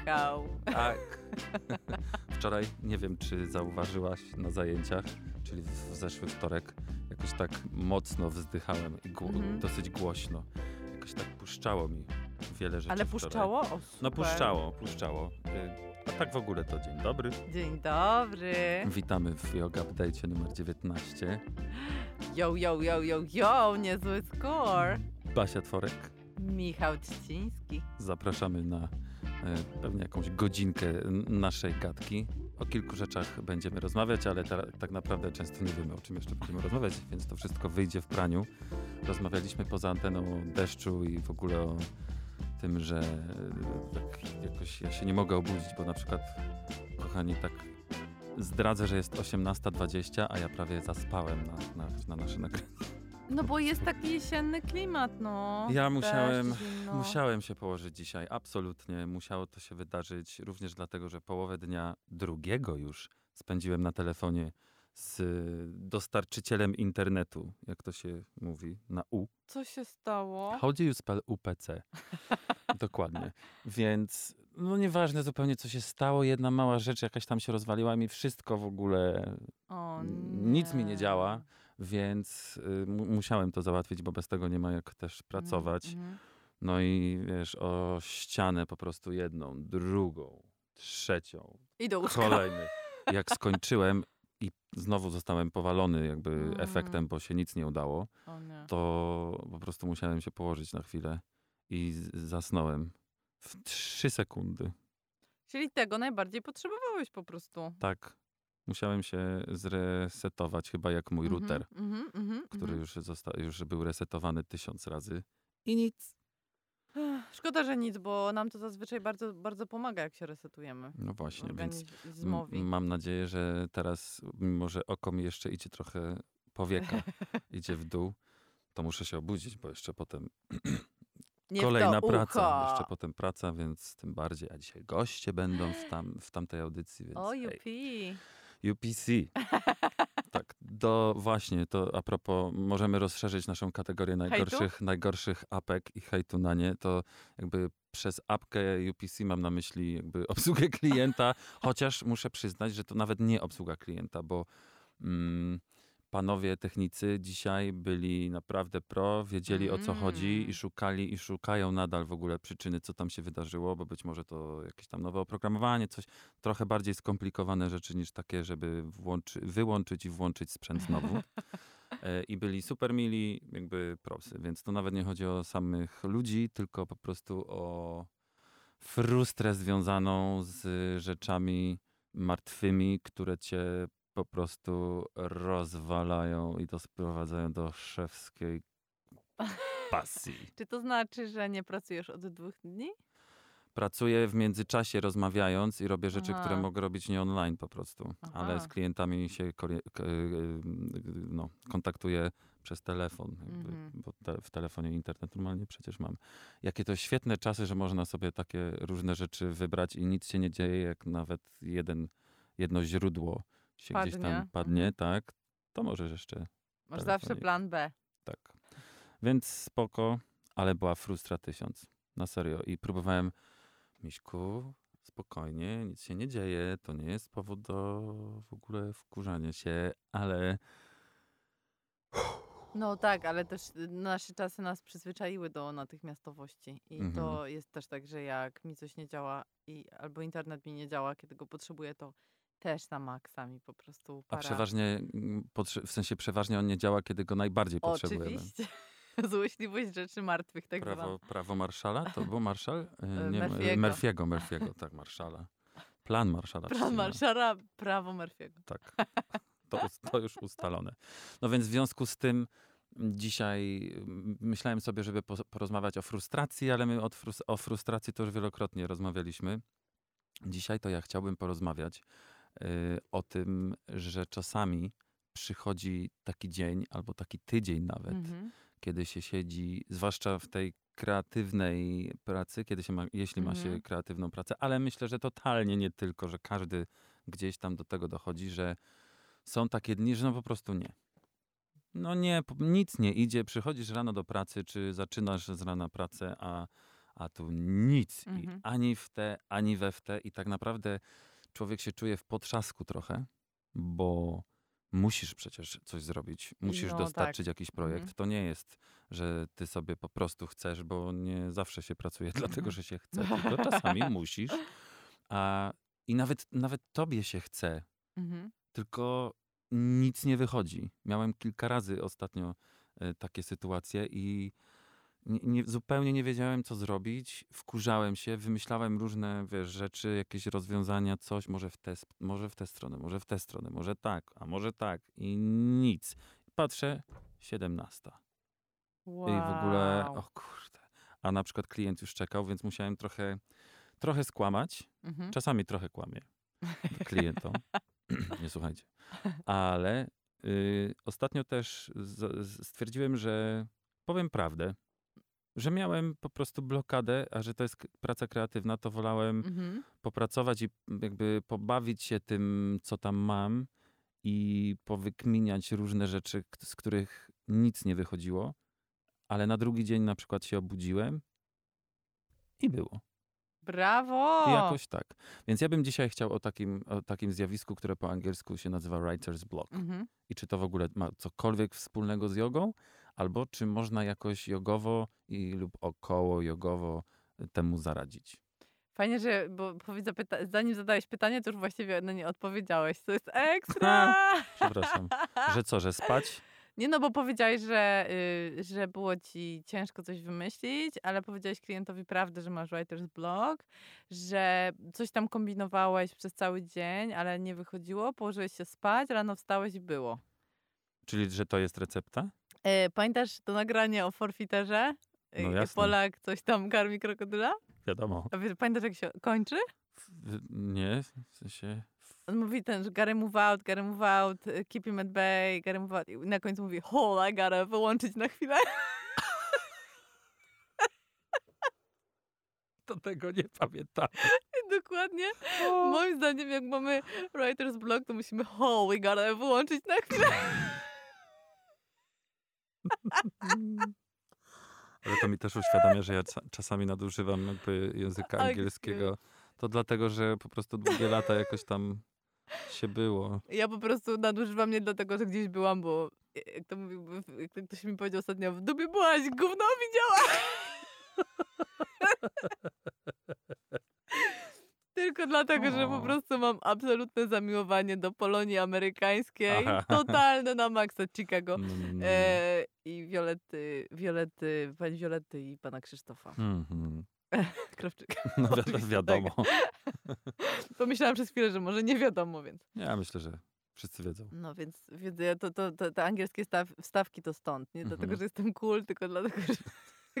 Michał. Tak. Wczoraj, nie wiem czy zauważyłaś na zajęciach, czyli w zeszły wtorek, jakoś tak mocno wzdychałem i gło- Mhm. dosyć głośno. Jakoś tak puszczało mi wiele rzeczy Ale puszczało? O, No puszczało, puszczało. Y, A tak w ogóle to dzień dobry. Dzień dobry. Witamy w Yoga Update numer 19. Yo, yo, yo, yo, yo, niezły score. Basia Tworek. Michał Trzciński. Zapraszamy na pewnie jakąś godzinkę naszej gadki. O kilku rzeczach będziemy rozmawiać, ale ta, tak naprawdę często nie wiemy, o czym jeszcze będziemy rozmawiać, więc to wszystko wyjdzie w praniu. Rozmawialiśmy poza anteną o deszczu i w ogóle o tym, że e, tak jakoś ja się nie mogę obudzić, bo na przykład, kochani, tak zdradzę, że jest 18.20, a ja prawie zaspałem na, na, na nasze nagranie. No bo jest taki jesienny klimat, no. Ja musiałem- zimno. Musiałem się położyć dzisiaj, absolutnie. Musiało to się wydarzyć, również dlatego, że połowę dnia drugiego już spędziłem na telefonie z dostarczycielem internetu, jak to się mówi, na U. Co się stało? Do you spell UPC? Dokładnie. Więc no nieważne zupełnie, co się stało. Jedna mała rzecz jakaś tam się rozwaliła mi wszystko w ogóle, O, nic mi nie działa. Więc y, mu- musiałem to załatwić, bo bez tego nie ma jak też pracować. Mhm. No i wiesz, o ścianę po prostu jedną, drugą, trzecią, I do łóżka. kolejny. Jak skończyłem i znowu zostałem powalony jakby Mm. efektem, bo się nic nie udało, nie. to po prostu musiałem się położyć na chwilę i zasnąłem w trzy sekundy. Czyli tego najbardziej potrzebowałeś po prostu. Tak. Musiałem się zresetować, chyba jak mój Mhm, router, mhm, mhm, który mhm. już, już był resetowany tysiąc razy. I nic. Szkoda, że nic, bo nam to zazwyczaj bardzo, bardzo pomaga, jak się resetujemy. No właśnie, więc Mam nadzieję, że teraz, mimo że oko mi jeszcze idzie trochę powieka, idzie w dół, to muszę się obudzić, bo jeszcze potem kolejna praca. ucho. Jeszcze potem praca, więc tym bardziej. A dzisiaj goście będą w, tam, w tamtej audycji, więc O, hej, jupi. UPC. Tak, do właśnie, to a propos, możemy rozszerzyć naszą kategorię najgorszych, najgorszych apek i hejtu na nie, to jakby przez apkę UPC mam na myśli jakby obsługę klienta, chociaż muszę przyznać, że to nawet nie obsługa klienta, bo mm, panowie technicy dzisiaj byli naprawdę pro, wiedzieli o co chodzi Mm. i szukali i szukają nadal w ogóle przyczyny, co tam się wydarzyło, bo być może to jakieś tam nowe oprogramowanie, coś trochę bardziej skomplikowane rzeczy niż takie, żeby włączy, wyłączyć i włączyć sprzęt znowu. E, I byli super mili, jakby prosy. Więc to nawet nie chodzi o samych ludzi, tylko po prostu o frustrę związaną z rzeczami martwymi, które cię po prostu rozwalają i to sprowadzają do szewskiej pasji. Czy to znaczy, że nie pracujesz od dwóch dni? Pracuję w międzyczasie rozmawiając i robię rzeczy, Aha. które mogę robić nie online po prostu, ale Aha. z klientami się y, no, kontaktuję przez telefon, jakby, Mhm. bo te, w telefonie internet normalnie przecież mam. Jakie to świetne czasy, że można sobie takie różne rzeczy wybrać i nic się nie dzieje, jak nawet jeden, jedno źródło się gdzieś Padnie. tam padnie, tak, to możesz jeszcze Masz zawsze plan B. tak. Więc spoko, ale była frustra tysiąc. Na serio. I próbowałem, Miśku, spokojnie, nic się nie dzieje, to nie jest powód do w ogóle wkurzania się, ale No tak, ale też y, nasze czasy nas przyzwyczaiły do natychmiastowości. I Mhm. to jest też tak, że jak mi coś nie działa i albo internet mi nie działa, kiedy go potrzebuję, to też na maksa mi po prostu a przeważnie, mm, w sensie przeważnie on nie działa, kiedy go najbardziej potrzebujemy. Oczywiście. Złośliwość rzeczy martwych, tak Prawo, zwana. prawo Marszala? To był Marszal? Y, E, Nie, Murphy'ego. Murphy'ego, Murphy'ego, tak, Marszala. Plan Marszala. Plan. Marszala, prawo Murphy'ego. Tak. To, to już ustalone. No więc w związku z tym Dzisiaj myślałem sobie, żeby po- porozmawiać o frustracji, ale my o frustracji to już wielokrotnie rozmawialiśmy. Dzisiaj to ja chciałbym porozmawiać o tym, że czasami przychodzi taki dzień albo taki tydzień nawet, Mhm. kiedy się siedzi, zwłaszcza w tej kreatywnej pracy, kiedy się ma, jeśli ma się Mhm. kreatywną pracę, ale myślę, że totalnie nie tylko, że każdy gdzieś tam do tego dochodzi, że są takie dni, że no po prostu nie. No nie, nic nie idzie, przychodzisz rano do pracy, czy zaczynasz z rana pracę, a, a tu nic. I Mhm. ani w te, ani we w te. I tak naprawdę człowiek się czuje w potrzasku trochę, bo musisz przecież coś zrobić. Musisz No, dostarczyć tak. jakiś projekt. Mhm. To nie jest, że ty sobie po prostu chcesz, bo nie zawsze się pracuje dlatego, Mhm. że się chce, tylko czasami musisz. A, I nawet, nawet tobie się chce, Mhm. tylko nic nie wychodzi. Miałem kilka razy ostatnio e, takie sytuacje i nie, nie, zupełnie nie wiedziałem, co zrobić. Wkurzałem się, wymyślałem różne wiesz, rzeczy, jakieś rozwiązania, coś, może w, tę, sp- może w tę stronę, może w tę stronę, może tak, a może tak i nic. Patrzę, 17. Wow. I w ogóle, o kurde. A na przykład klient już czekał, więc musiałem trochę, trochę skłamać. Mhm. Czasami trochę kłamię klientom. nie słuchajcie. Ale y, ostatnio też z, z, stwierdziłem, że powiem prawdę, że miałem po prostu blokadę, a że to jest praca kreatywna, to wolałem Mhm. popracować i jakby pobawić się tym, co tam mam i powykminiać różne rzeczy, z których nic nie wychodziło, ale na drugi dzień na przykład się obudziłem i było. Brawo! I jakoś tak. Więc ja bym dzisiaj chciał o takim, o takim zjawisku, które po angielsku się nazywa writer's block. Mhm. I czy to w ogóle ma cokolwiek wspólnego z jogą, albo czy można jakoś jogowo i lub około jogowo temu zaradzić. Fajnie, że, bo zapyta- zanim zadałeś pytanie, to już właściwie na nie odpowiedziałeś. To jest ekstra! Przepraszam. Że co, że spać? Nie no, bo powiedziałeś, że, y, że było ci ciężko coś wymyślić, ale powiedziałeś klientowi prawdę, że masz writer's block, że coś tam kombinowałeś przez cały dzień, ale nie wychodziło, położyłeś się spać, rano wstałeś i było. Czyli, że to jest recepta? E, pamiętasz to nagranie o forfiterze? No jasne. Polak coś tam karmi krokodyla? Wiadomo. A wiesz, pamiętasz jak się kończy? Nie, w sensie... On mówi ten, że gotta move out, gotta move out, y, keep him at bay, gotta move out. I na końcu mówi, hold, I gotta wyłączyć na chwilę. To tego nie pamiętam. Dokładnie. Moim zdaniem, jak mamy writer's block, to musimy, hold, we gotta wyłączyć na chwilę. Ale to mi też uświadamia, że ja czasami nadużywam jakby języka Tak, angielskiego. To dlatego, że po prostu długie lata jakoś tam się było. Ja po prostu nadużywam nie dlatego, że gdzieś byłam, bo jak to jak to ktoś mi powiedział ostatnio, w dupie byłaś, gówno widziała. Tylko dlatego, że po prostu mam absolutne zamiłowanie do Polonii amerykańskiej. Aha. Totalne na maksa Chicago. No, no, no. E, I Violety, Violety, pani Violety i pana Krzysztofa Mhm. Krawczyka. No wi- Oczywiście, wiadomo. Pomyślałam przez chwilę, że może nie wiadomo, więc. Ja myślę, że wszyscy wiedzą. No więc wiedzę, to, to, to, te angielskie staw, wstawki to stąd. Nie dlatego, Mhm. że jestem cool, tylko dlatego, że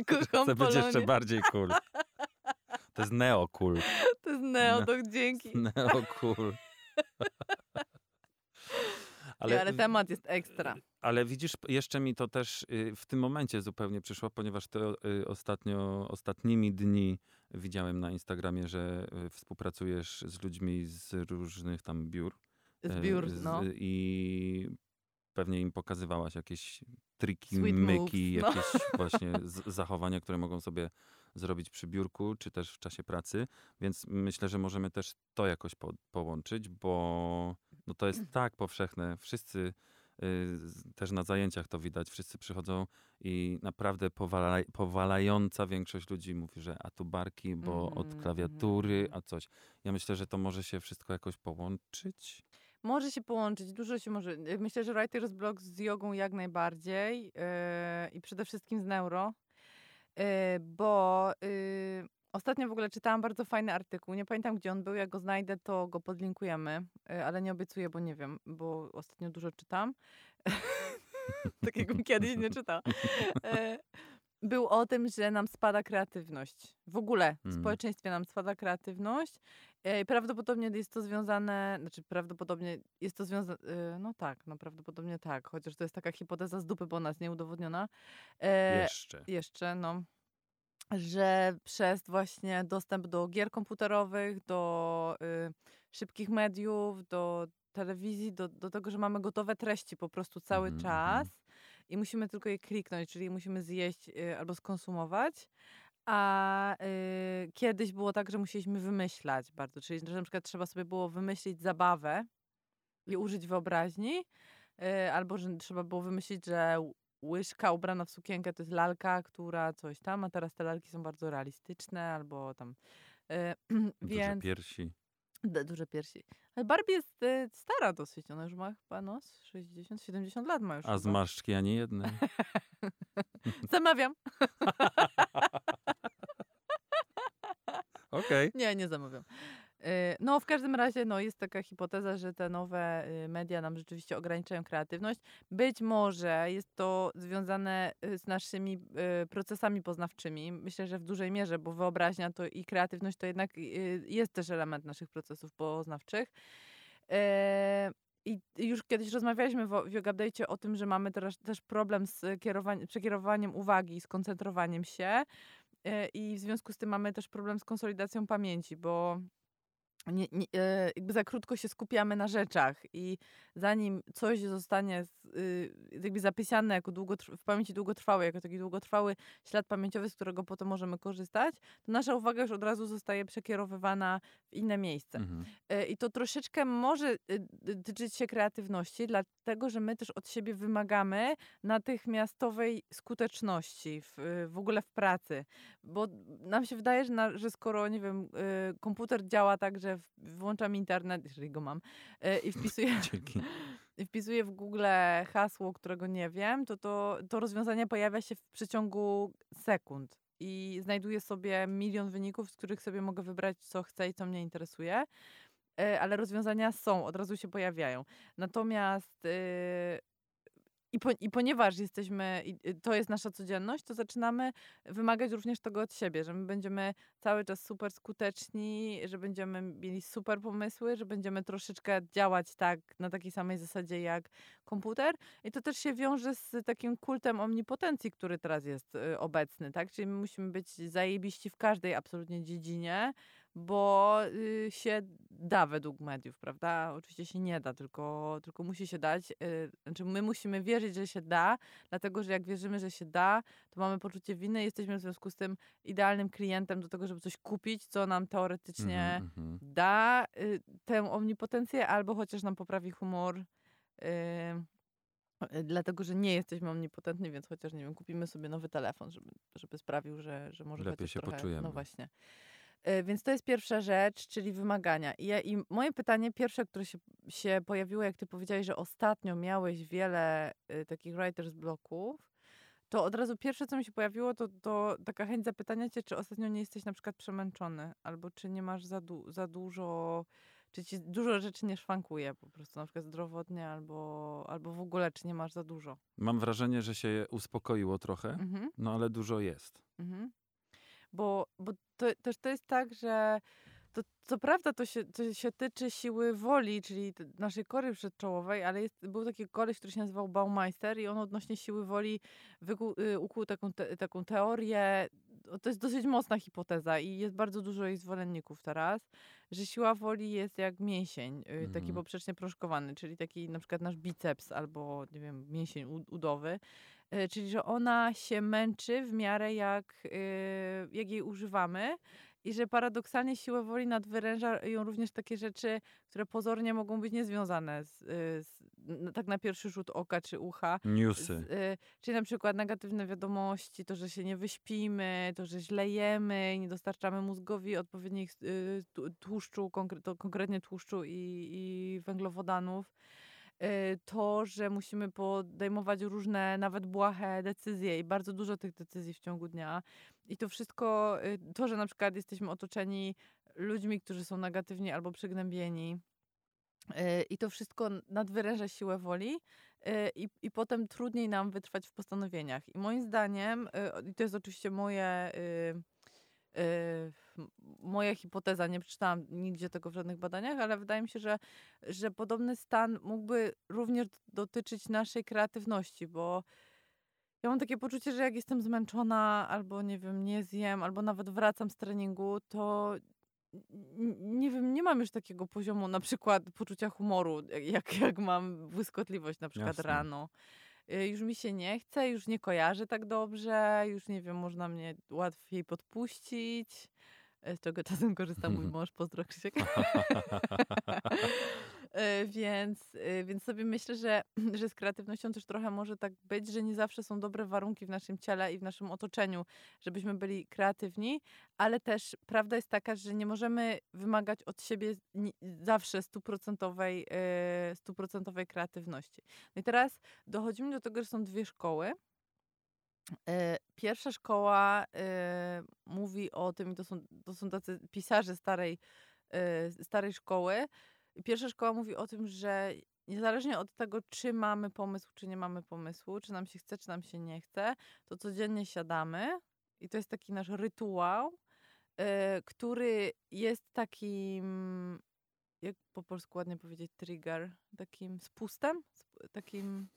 kocham Chcę być Polonię. jeszcze bardziej cool. To jest neo cool. To jest neo, No. to dzięki. Neo cool. Ale, ale temat jest ekstra. Ale widzisz, jeszcze mi to też y, w tym momencie zupełnie przyszło, ponieważ to y, ostatnio, ostatnimi dni widziałem na Instagramie, że y, współpracujesz z ludźmi z różnych tam biur. y, Zbiór, z- no. I pewnie im pokazywałaś jakieś triki, Sweet myki, moves, no. jakieś właśnie z- zachowania, które mogą sobie zrobić przy biurku, czy też w czasie pracy. Więc myślę, że możemy też to jakoś po, połączyć, bo no to jest tak powszechne. Wszyscy y, też na zajęciach to widać. Wszyscy przychodzą i naprawdę powala, powalająca większość ludzi mówi, że a tu barki, bo od Mhm, klawiatury, mhm. a coś. Ja myślę, że to może się wszystko jakoś połączyć. Może się połączyć, dużo się może. Myślę, że writer's block z jogą jak najbardziej yy, i przede wszystkim z neuro, bo yy, ostatnio w ogóle czytałam bardzo fajny artykuł. Nie pamiętam, gdzie on był. Jak go znajdę, to go podlinkujemy, yy, ale nie obiecuję, bo nie wiem, bo ostatnio dużo czytam. tak jakbym kiedyś nie czytał. E, był o tym, że nam spada kreatywność. W ogóle w Mm. społeczeństwie nam spada kreatywność. E, i prawdopodobnie jest to związane, znaczy prawdopodobnie jest to związane, no tak, no prawdopodobnie tak, chociaż to jest taka hipoteza z dupy, bo ona jest nieudowodniona. E, Jeszcze. jeszcze, no, że przez właśnie dostęp do gier komputerowych, do y, szybkich mediów, do telewizji, do, do tego, że mamy gotowe treści po prostu cały Mhm, czas i musimy tylko je kliknąć, czyli musimy zjeść y, albo skonsumować. A y, kiedyś było tak, że musieliśmy wymyślać bardzo, czyli że na przykład trzeba sobie było wymyślić zabawę i użyć wyobraźni, y, albo że trzeba było wymyślić, że łyżka ubrana w sukienkę to jest lalka, która coś tam, a teraz te lalki są bardzo realistyczne, albo tam. y, Duże więc piersi. D- duże piersi. Ale Barbie jest y, stara dosyć, ona już ma chyba no, z 60-70 lat ma już. A chyba. zmarszczki ani jednej. Zamawiam. Okej. Nie, nie zamawiam. Y, No, w każdym razie no, jest taka hipoteza, że te nowe y, media nam rzeczywiście ograniczają kreatywność. Być może jest to związane y, z naszymi procesami poznawczymi. Myślę, że w dużej mierze, bo wyobraźnia to i kreatywność to jednak jest też element naszych procesów poznawczych. E, I już kiedyś rozmawialiśmy w, Yoga o tym, że mamy teraz też problem z kierowaniem, przekierowaniem uwagi, skoncentrowaniem się. E, I w związku z tym mamy też problem z konsolidacją pamięci, bo nie, nie, e, jakby za krótko się skupiamy na rzeczach i zanim coś zostanie y, jakby zapisane jako długotrw- w pamięci długotrwałej, jako taki długotrwały ślad pamięciowy, z którego potem możemy korzystać, to nasza uwaga już od razu zostaje przekierowywana w inne miejsce. Mhm. E, I to troszeczkę może y, y, tyczyć się kreatywności, dlatego że my też od siebie wymagamy natychmiastowej skuteczności w, w ogóle w pracy. Bo nam się wydaje, że, na, że skoro, nie wiem, komputer działa tak, że włączam internet, jeżeli go mam, y, i wpisuję, Dzięki. wpisuję w Google hasło, którego nie wiem, to, to to rozwiązanie pojawia się w przeciągu sekund. I znajduję sobie milion wyników, z których sobie mogę wybrać, co chcę i co mnie interesuje. E, Ale rozwiązania są, od razu się pojawiają. Natomiast y, i, po, i ponieważ jesteśmy, y, to jest nasza codzienność, to zaczynamy wymagać również tego od siebie, że my będziemy cały czas super skuteczni, że będziemy mieli super pomysły, że będziemy troszeczkę działać tak na takiej samej zasadzie jak komputer. I to też się wiąże z takim kultem omnipotencji, który teraz jest y, obecny, tak? Czyli my musimy być zajebiści w każdej absolutnie dziedzinie, bo y, się da według mediów, prawda? Oczywiście się nie da, tylko, tylko musi się dać. Y, znaczy my musimy wierzyć, że się da, dlatego że jak wierzymy, że się da, to mamy poczucie winy i jesteśmy w związku z tym idealnym klientem do tego, żeby coś kupić, co nam teoretycznie Mhm, mhm. da y, tę omnipotencję albo chociaż nam poprawi humor. Y, Dlatego, że nie jesteśmy omnipotentni, więc chociaż, nie wiem, kupimy sobie nowy telefon, żeby, żeby sprawił, że, że może Lepiej się trochę, poczujemy. No właśnie. Y, Więc to jest pierwsza rzecz, czyli wymagania. I, ja, I moje pytanie pierwsze, które się, się pojawiło, jak ty powiedziałeś, że ostatnio miałeś wiele y, takich writers bloków, to od razu pierwsze, co mi się pojawiło, to, to taka chęć zapytania cię, czy ostatnio nie jesteś na przykład przemęczony, albo czy nie masz za, du- za dużo, czy ci dużo rzeczy nie szwankuje po prostu, na przykład zdrowotnie, albo, albo w ogóle, czy nie masz za dużo. Mam wrażenie, że się uspokoiło trochę, Mhm. no ale dużo jest. Mhm. Bo, bo to, też to jest tak, że to, co prawda to się, to się tyczy siły woli, czyli naszej kory przedczołowej, ale jest, był taki koleś, który się nazywał Baumeister i on odnośnie siły woli wykuł, y, ukuł taką, te, taką teorię, to jest dosyć mocna hipoteza i jest bardzo dużo jej zwolenników teraz, że siła woli jest jak mięsień, y, taki Mhm. poprzecznie proszkowany, czyli taki na przykład nasz biceps albo, nie wiem, mięsień udowy. Y, Czyli, że ona się męczy w miarę jak, y, jak jej używamy i że paradoksalnie siłę woli nadwyrężają również takie rzeczy, które pozornie mogą być niezwiązane z, y, z, n- tak na pierwszy rzut oka czy ucha. Newsy. Z, y, czyli na przykład negatywne wiadomości, to, że się nie wyśpimy, to, że źle jemy, nie dostarczamy mózgowi odpowiednich y, tłuszczu, konkretnie tłuszczu i, i węglowodanów. To, że musimy podejmować różne, nawet błahe decyzje i bardzo dużo tych decyzji w ciągu dnia. I to wszystko, y, to, że na przykład jesteśmy otoczeni ludźmi, którzy są negatywni albo przygnębieni, y, i to wszystko nadwyręża siłę woli. y, i, i potem trudniej nam wytrwać w postanowieniach. I moim zdaniem, i to jest oczywiście moje, moja hipoteza, nie przeczytałam nigdzie tego w żadnych badaniach, ale wydaje mi się, że, że podobny stan mógłby również dotyczyć naszej kreatywności, bo ja mam takie poczucie, że jak jestem zmęczona, albo nie wiem, nie zjem, albo nawet wracam z treningu, to nie wiem, nie mam już takiego poziomu na przykład poczucia humoru, jak, jak mam błyskotliwość na przykład Jasne. rano. Y, Już mi się nie chce, już nie kojarzę tak dobrze, już nie wiem, można mnie łatwiej podpuścić, y, z czego czasem korzysta mój mąż, pozdro Krzysiek. Y, więc, y, więc sobie myślę, że, że z kreatywnością też trochę może tak być, że nie zawsze są dobre warunki w naszym ciele i w naszym otoczeniu, żebyśmy byli kreatywni, ale też prawda jest taka, że nie możemy wymagać od siebie zawsze stuprocentowej, y, stuprocentowej kreatywności. No i teraz dochodzimy do tego, że są dwie szkoły. Pierwsza szkoła mówi o tym, i to są, to są tacy pisarze starej, starej szkoły. Pierwsza szkoła mówi o tym, że niezależnie od tego, czy mamy pomysł, czy nie mamy pomysłu, czy nam się chce, czy nam się nie chce, to codziennie siadamy i to jest taki nasz rytuał, y, który jest takim, jak po polsku ładnie powiedzieć, trigger, takim spustem, sp- takim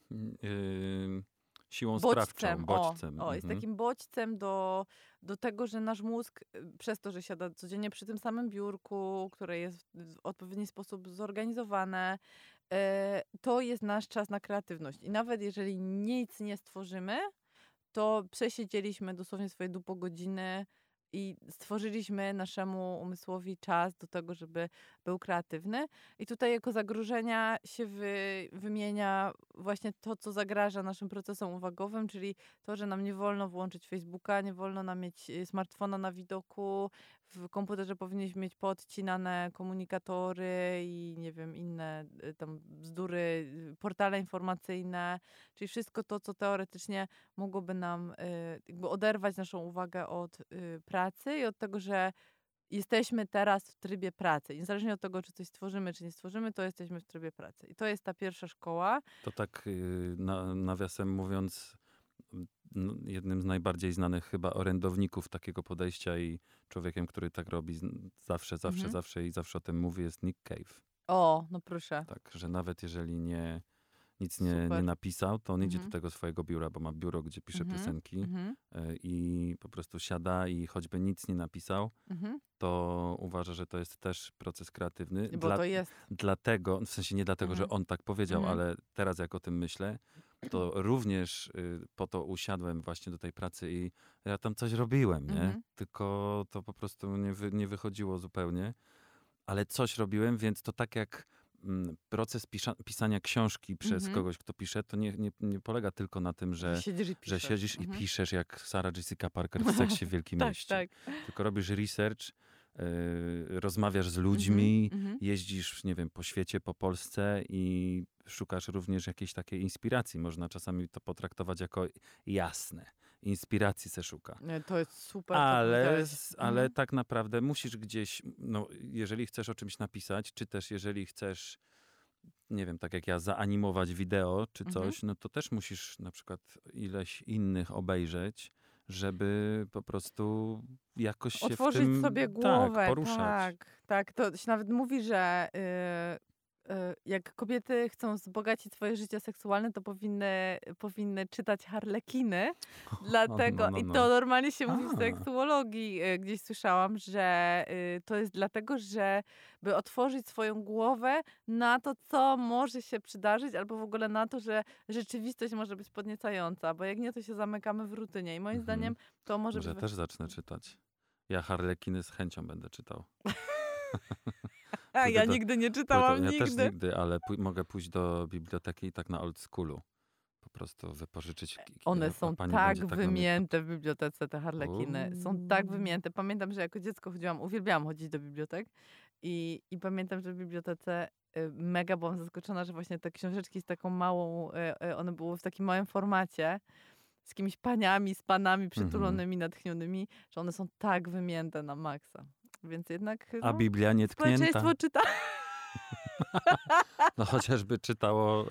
Yy, siłą bodźcem. sprawczą, bodźcem. O, o, jest mhm. takim bodźcem do, do tego, że nasz mózg, y, przez to, że siada codziennie przy tym samym biurku, które jest w w odpowiedni sposób zorganizowane, e, to jest nasz czas na kreatywność. I nawet jeżeli nic nie stworzymy, to przesiedzieliśmy dosłownie swoje dupo godziny i stworzyliśmy naszemu umysłowi czas do tego, żeby był kreatywny. I tutaj jako zagrożenia się wy, wymienia właśnie to, co zagraża naszym procesom uwagowym, czyli to, że nam nie wolno włączyć Facebooka, nie wolno nam mieć y, smartfona na widoku, w komputerze powinniśmy mieć podcinane komunikatory i nie wiem, inne y, tam bzdury, y, portale informacyjne, czyli wszystko to, co teoretycznie mogłoby nam jakby oderwać naszą uwagę od pracy i od tego, że jesteśmy teraz w trybie pracy. I Niezależnie od tego, czy coś stworzymy, czy nie stworzymy, to jesteśmy w trybie pracy. I to jest ta pierwsza szkoła. To tak yy, na, nawiasem mówiąc, no, jednym z najbardziej znanych chyba orędowników takiego podejścia i człowiekiem, który tak robi zawsze, zawsze, Mhm. zawsze i zawsze o tym mówi, jest Nick Cave. O, no proszę. Tak, że nawet jeżeli nie, nic nie, nie napisał, to on idzie Mhm. do tego swojego biura, bo ma biuro, gdzie pisze Mhm, piosenki Mhm, y, i po prostu siada i choćby nic nie napisał, mhm. to uważa, że to jest też proces kreatywny. Bo to jest. Dlatego, w sensie nie dlatego, że Mhm. on tak powiedział, Mhm. ale teraz jak o tym myślę, to również y, po to usiadłem właśnie do tej pracy i ja tam coś robiłem, nie? Mhm. Tylko to po prostu nie, wy, nie wychodziło zupełnie, ale coś robiłem, więc to tak jak proces pisza, pisania książki przez Mhm. kogoś, kto pisze, to nie, nie, nie polega tylko na tym, że, siedzisz i że piszesz. siedzisz i Mhm. piszesz jak Sarah Jessica Parker w seksie w Wielkim Tak, Mieście. tak. Tylko robisz research, y, rozmawiasz z ludźmi, Mhm, mhm. jeździsz, nie wiem, po świecie, po Polsce i szukasz również jakiejś takiej inspiracji. Można czasami to potraktować jako jasne. Inspiracji se szuka. To jest super. Ale, ale Mhm. tak naprawdę musisz gdzieś, no, jeżeli chcesz o czymś napisać, czy też jeżeli chcesz, nie wiem, tak jak ja, zaanimować wideo czy Mhm. coś, no to też musisz na przykład ileś innych obejrzeć, żeby po prostu jakoś się Otworzyć w tym sobie głowę. tak, poruszać. Tak, tak. To się nawet mówi, że y, jak kobiety chcą wzbogacić swoje życie seksualne, to powinny, powinny czytać harlekiny. Dlatego, no, no, i no. to normalnie się mówi w seksuologii, y, gdzieś słyszałam, że y, to jest dlatego, że by otworzyć swoją głowę na to, co może się przydarzyć, albo w ogóle na to, że rzeczywistość może być podniecająca, bo jak nie, to się zamykamy w rutynie. I moim Mhm. zdaniem to może Może być... też zacznę czytać. Ja Harlekiny z chęcią będę czytał. A, ja to- nigdy nie Bo to- czytałam, ja nigdy. też nigdy, ale pój- mogę pójść do biblioteki i tak na old schoolu. Po prostu wypożyczyć. ki- One a są tak mnie wymięte w bibliotece, te harlekiny. Są tak Uuu. wymięte. Pamiętam, że jako dziecko chodziłam, uwielbiałam chodzić do bibliotek i, i pamiętam, że w bibliotece y, mega byłam zaskoczona, że właśnie te książeczki z taką małą, y, one były w takim małym formacie, z jakimiś paniami, z panami przytulonymi, natchnionymi, że one są tak wymięte na maksa. Więc jednak A no, Biblia nietknięta. społeczeństwo czyta. No chociażby czytało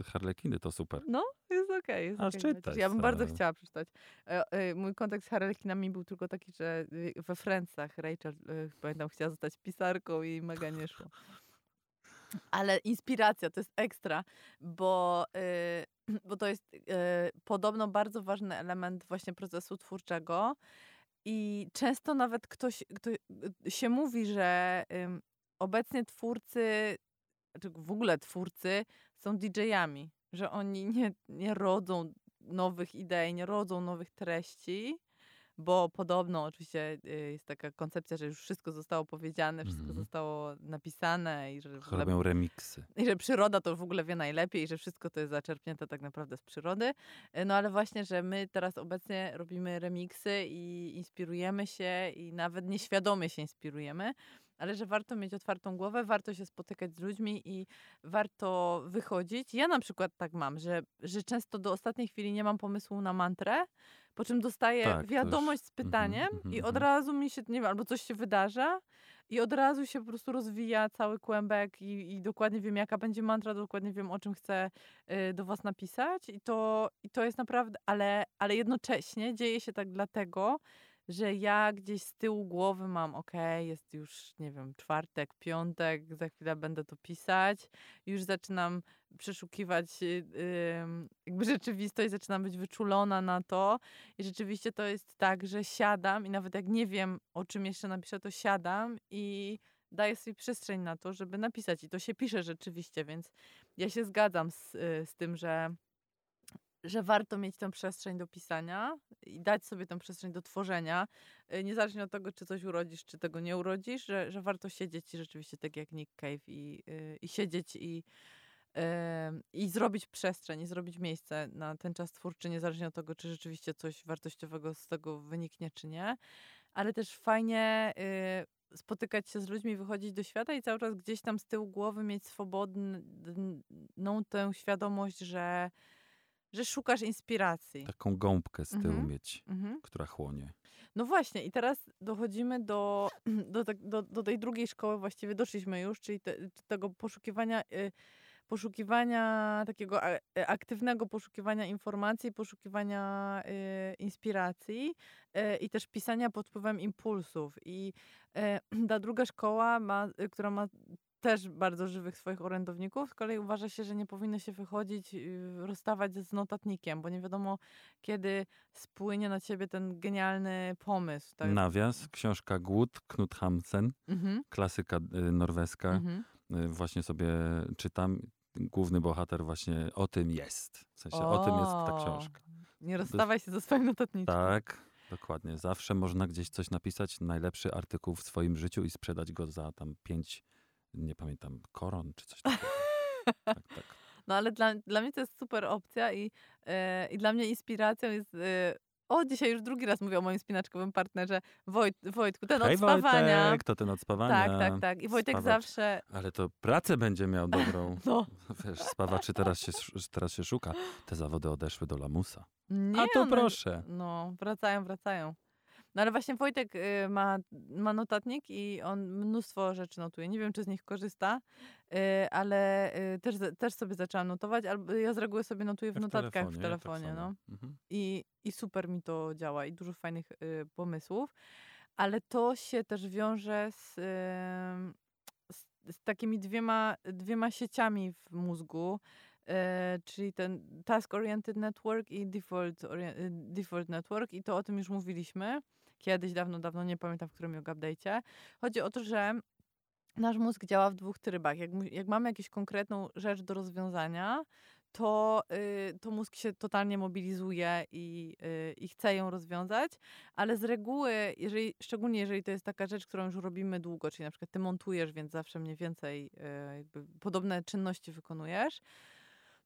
y, Harlekiny, to super. No, jest okej. jest A okej. czytaj, Ja bym bardzo chciała przeczytać. E, e, Mój kontakt z Harlekinami był tylko taki, że y, we Friendsach Rachel, y, pamiętam, chciała zostać pisarką i mega nie szło. Ale inspiracja to jest ekstra, bo, bo to jest podobno bardzo ważny element właśnie procesu twórczego. I często nawet ktoś, kto y, się mówi, że obecnie twórcy, czy w ogóle twórcy są DJ-ami, że oni nie, nie rodzą nowych idei, nie rodzą nowych treści, bo podobno oczywiście y, jest taka koncepcja, że już wszystko zostało powiedziane, wszystko Mhm. zostało napisane i że Robią remiksy. i że przyroda to w ogóle wie najlepiej, i że wszystko to jest zaczerpnięte tak naprawdę z przyrody. E, No ale właśnie, że my teraz obecnie robimy remiksy i inspirujemy się i nawet nieświadomie się inspirujemy, ale że warto mieć otwartą głowę, warto się spotykać z ludźmi i warto wychodzić. Ja na przykład tak mam, że, że często do ostatniej chwili nie mam pomysłu na mantrę, po czym dostaję Tak, wiadomość z mhm, pytaniem mhm, i od mhm. razu mi się, nie wiem, albo coś się wydarza i od razu się po prostu rozwija cały kłębek i, i dokładnie wiem, jaka będzie mantra, dokładnie wiem, o czym chcę y, do was napisać i to, i to jest naprawdę, ale, ale jednocześnie dzieje się tak dlatego, że ja gdzieś z tyłu głowy mam, okej, jest już, nie wiem, czwartek, piątek, za chwilę będę to pisać, już zaczynam przeszukiwać y, ym, jakby rzeczywistość, zaczynam być wyczulona na to i rzeczywiście to jest tak, że siadam i nawet jak nie wiem, o czym jeszcze napiszę, to siadam i daję sobie przestrzeń na to, żeby napisać. I to się pisze rzeczywiście, więc ja się zgadzam z, y, z tym, że, że warto mieć tę przestrzeń do pisania i dać sobie tę przestrzeń do tworzenia, y, niezależnie od tego, czy coś urodzisz, czy tego nie urodzisz, że, że warto siedzieć i rzeczywiście tak jak Nick Cave i, y, i siedzieć i, i zrobić przestrzeń, i zrobić miejsce na ten czas twórczy, niezależnie od tego, czy rzeczywiście coś wartościowego z tego wyniknie, czy nie. Ale też fajnie y, spotykać się z ludźmi, wychodzić do świata i cały czas gdzieś tam z tyłu głowy mieć swobodną tę świadomość, że, że szukasz inspiracji. Taką gąbkę z tyłu Mhm. mieć, Mhm. która chłonie. No właśnie, i teraz dochodzimy do, do, tak- do, do tej drugiej szkoły, właściwie doszliśmy już, czyli te, tego poszukiwania, y, poszukiwania takiego e, aktywnego poszukiwania informacji, poszukiwania y, inspiracji y, i też pisania pod wpływem impulsów. I y, ta druga szkoła, ma, y, która ma też bardzo żywych swoich orędowników, z kolei uważa się, że nie powinno się wychodzić, y, rozstawać z notatnikiem, bo nie wiadomo, kiedy spłynie na ciebie ten genialny pomysł. Tak? Nawias, książka Głód, Knut Hamsen, Mhm, klasyka y, norweska. mhm. Y, Właśnie sobie czytam. Główny bohater właśnie o tym jest. W sensie o, tym jest ta O, książka. Nie rozstawaj się ze swoim notatnikiem. Tak, dokładnie. Zawsze można gdzieś coś napisać, najlepszy artykuł w swoim życiu i sprzedać go za tam pięć, nie pamiętam, koron czy coś takiego. tak, tak. No ale dla, dla mnie to jest super opcja i, e, i dla mnie inspiracją jest... E, o, dzisiaj już drugi raz mówię o moim spinaczkowym partnerze Wojt, Wojtku, ten Hej od spawania. Wojtek, to ten od spawania. tak, tak, tak. I Wojtek Spawać. zawsze... Ale to pracę będzie miał dobrą. No, Wiesz, spawaczy teraz się, teraz się szuka. Te zawody odeszły do lamusa. nie, A to one- proszę. No, wracają, wracają. No ale właśnie Wojtek y, ma, ma notatnik i on mnóstwo rzeczy notuje. Nie wiem, czy z nich korzysta, y, ale y, też, też sobie zaczęłam notować, albo ja z reguły sobie notuję w, notatkach w ja telefonie. tak no. Mhm. I, I super mi to działa i dużo fajnych pomysłów, ale to się też wiąże z, z, z takimi dwiema, dwiema sieciami w mózgu, y, czyli ten Task Oriented Network i Default, default Network i to o tym już mówiliśmy kiedyś, dawno, dawno, nie pamiętam w którym yoga update'cie. Chodzi o to, że nasz mózg działa w dwóch trybach. Jak, jak mamy jakąś konkretną rzecz do rozwiązania, to, y, to mózg się totalnie mobilizuje i, y, i chce ją rozwiązać, ale z reguły, jeżeli, szczególnie jeżeli to jest taka rzecz, którą już robimy długo, czyli na przykład ty montujesz, więc zawsze mniej więcej y, podobne czynności wykonujesz,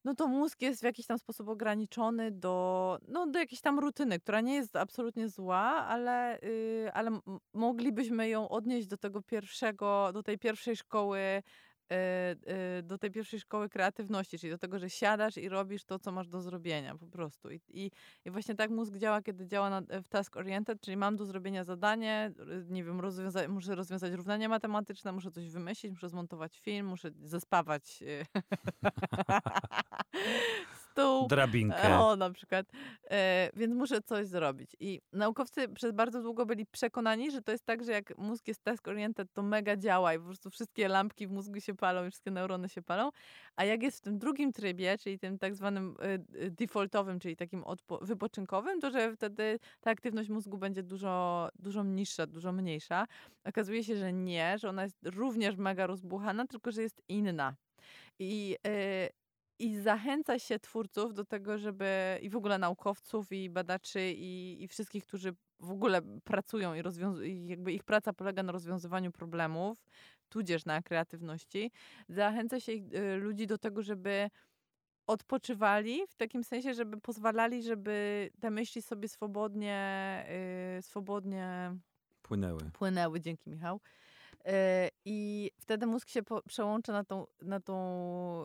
no to mózg jest w jakiś tam sposób ograniczony do, no, do jakiejś tam rutyny, która nie jest absolutnie zła, ale, y, ale moglibyśmy ją odnieść do tego pierwszego, do tej pierwszej szkoły do tej pierwszej szkoły kreatywności, czyli do tego, że siadasz i robisz to, co masz do zrobienia po prostu. I, i, i właśnie tak mózg działa, kiedy działa na, w task oriented, czyli mam do zrobienia zadanie, nie wiem, rozwiąza muszę rozwiązać równanie matematyczne, muszę coś wymyślić, muszę zmontować film, muszę zespawać stół. Drabinkę. O, na przykład. E, więc muszę coś zrobić. I naukowcy przez bardzo długo byli przekonani, że to jest tak, że jak mózg jest task oriented, to mega działa i po prostu wszystkie lampki w mózgu się palą i wszystkie neurony się palą. A jak jest w tym drugim trybie, czyli tym tak zwanym y, defaultowym, czyli takim wypoczynkowym, to że wtedy ta aktywność mózgu będzie dużo, dużo niższa, dużo mniejsza. Okazuje się, że nie, że ona jest również mega rozbuchana, tylko że jest inna. I, y, i zachęca się twórców do tego, żeby i w ogóle naukowców, i badaczy, i, i wszystkich, którzy w ogóle pracują i, i jakby ich praca polega na rozwiązywaniu problemów, tudzież na kreatywności. Zachęca się ich, y, ludzi do tego, żeby odpoczywali w takim sensie, żeby pozwalali, żeby te myśli sobie swobodnie, y, swobodnie płynęły. Płynęły, dzięki Michał. E, I wtedy mózg się przełącza na tą, na, tą,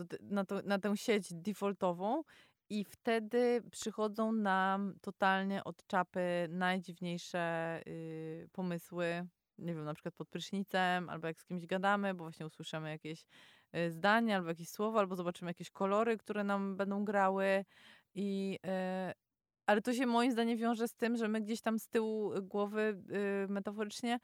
y, na, to, na tę sieć defaultową i wtedy przychodzą nam totalnie od czapy najdziwniejsze y, pomysły. Nie wiem, na przykład pod prysznicem, albo jak z kimś gadamy, bo właśnie usłyszymy jakieś y, zdanie, albo jakieś słowo, albo zobaczymy jakieś kolory, które nam będą grały. I, ale to się moim zdaniem wiąże z tym, że my gdzieś tam z tyłu głowy metaforycznie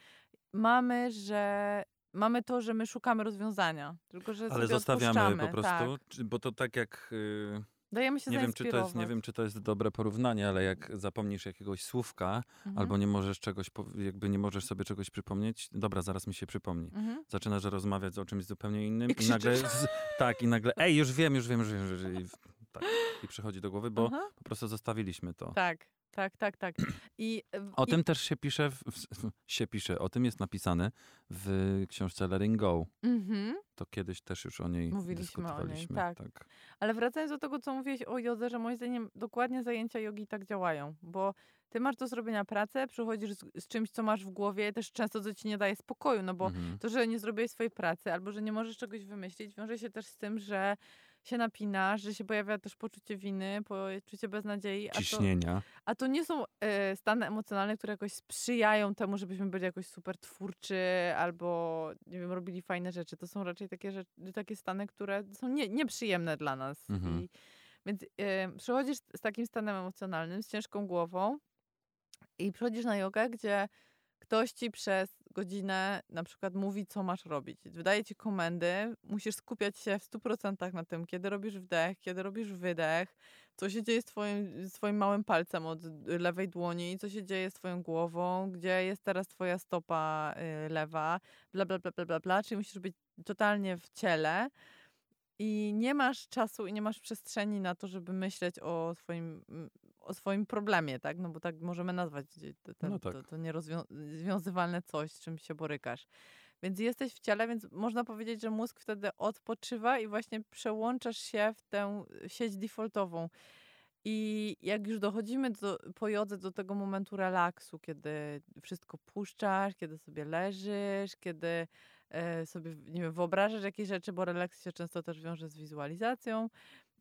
mamy, że mamy to, że my szukamy rozwiązania. Tylko, że Ale zostawiamy po prostu, tak. bo to tak jak... Yy... Dajemy się nie wiem, czy to jest, nie wiem, czy to jest dobre porównanie, ale jak zapomnisz jakiegoś słówka, mhm. albo nie możesz czegoś, jakby nie możesz sobie czegoś przypomnieć, dobra, zaraz mi się przypomni. Mhm. Zaczynasz rozmawiać o czymś zupełnie innym i, i nagle, z, tak, i nagle, ej, już wiem, już wiem, już wiem, już wiem, i, tak, i przychodzi do głowy, bo po prostu zostawiliśmy to. Tak, tak, tak, tak. I, o i... tym też się pisze, w, w, się pisze, o tym jest napisane w książce Letting Go. Mm-hmm. To kiedyś też już o niej Mówiliśmy dyskutowaliśmy. O niej, tak. tak. Ale wracając do tego, co mówiłeś o jodze, że moim zdaniem dokładnie zajęcia jogi tak działają, bo ty masz do zrobienia pracę, przychodzisz z, z, czymś, co masz w głowie, też często to ci nie daje spokoju, no bo mm-hmm. to, że nie zrobiłeś swojej pracy albo że nie możesz czegoś wymyślić, wiąże się też z tym, że się napinasz, że się pojawia też poczucie winy, poczucie beznadziei. Ciśnienia. A to, a to nie są e, stany emocjonalne, które jakoś sprzyjają temu, żebyśmy byli jakoś super twórczy albo, nie wiem, robili fajne rzeczy. To są raczej takie, rzeczy, takie stany, które są nie, nieprzyjemne dla nas. Mhm. I, więc e, przychodzisz z takim stanem emocjonalnym, z ciężką głową i przychodzisz na jogę, gdzie ktoś ci przez godzinę na przykład mówi, co masz robić. Wydaje ci komendy, musisz skupiać się w 100% na tym, kiedy robisz wdech, kiedy robisz wydech, co się dzieje z twoim, małym palcem od lewej dłoni, co się dzieje z twoją głową, gdzie jest teraz twoja stopa y, lewa, bla, bla, bla, bla, bla, bla. Czyli musisz być totalnie w ciele i nie masz czasu i nie masz przestrzeni na to, żeby myśleć o swoim, o swoim problemie, tak? No bo tak możemy nazwać no tak. to, to nierozwiązywalne coś, z czym się borykasz. Więc jesteś w ciele, więc można powiedzieć, że mózg wtedy odpoczywa i właśnie przełączasz się w tę sieć defaultową. I jak już dochodzimy do, po jodze do tego momentu relaksu, kiedy wszystko puszczasz, kiedy sobie leżysz, kiedy sobie nie wiem, wyobrażasz jakieś rzeczy, bo relaks się często też wiąże z wizualizacją,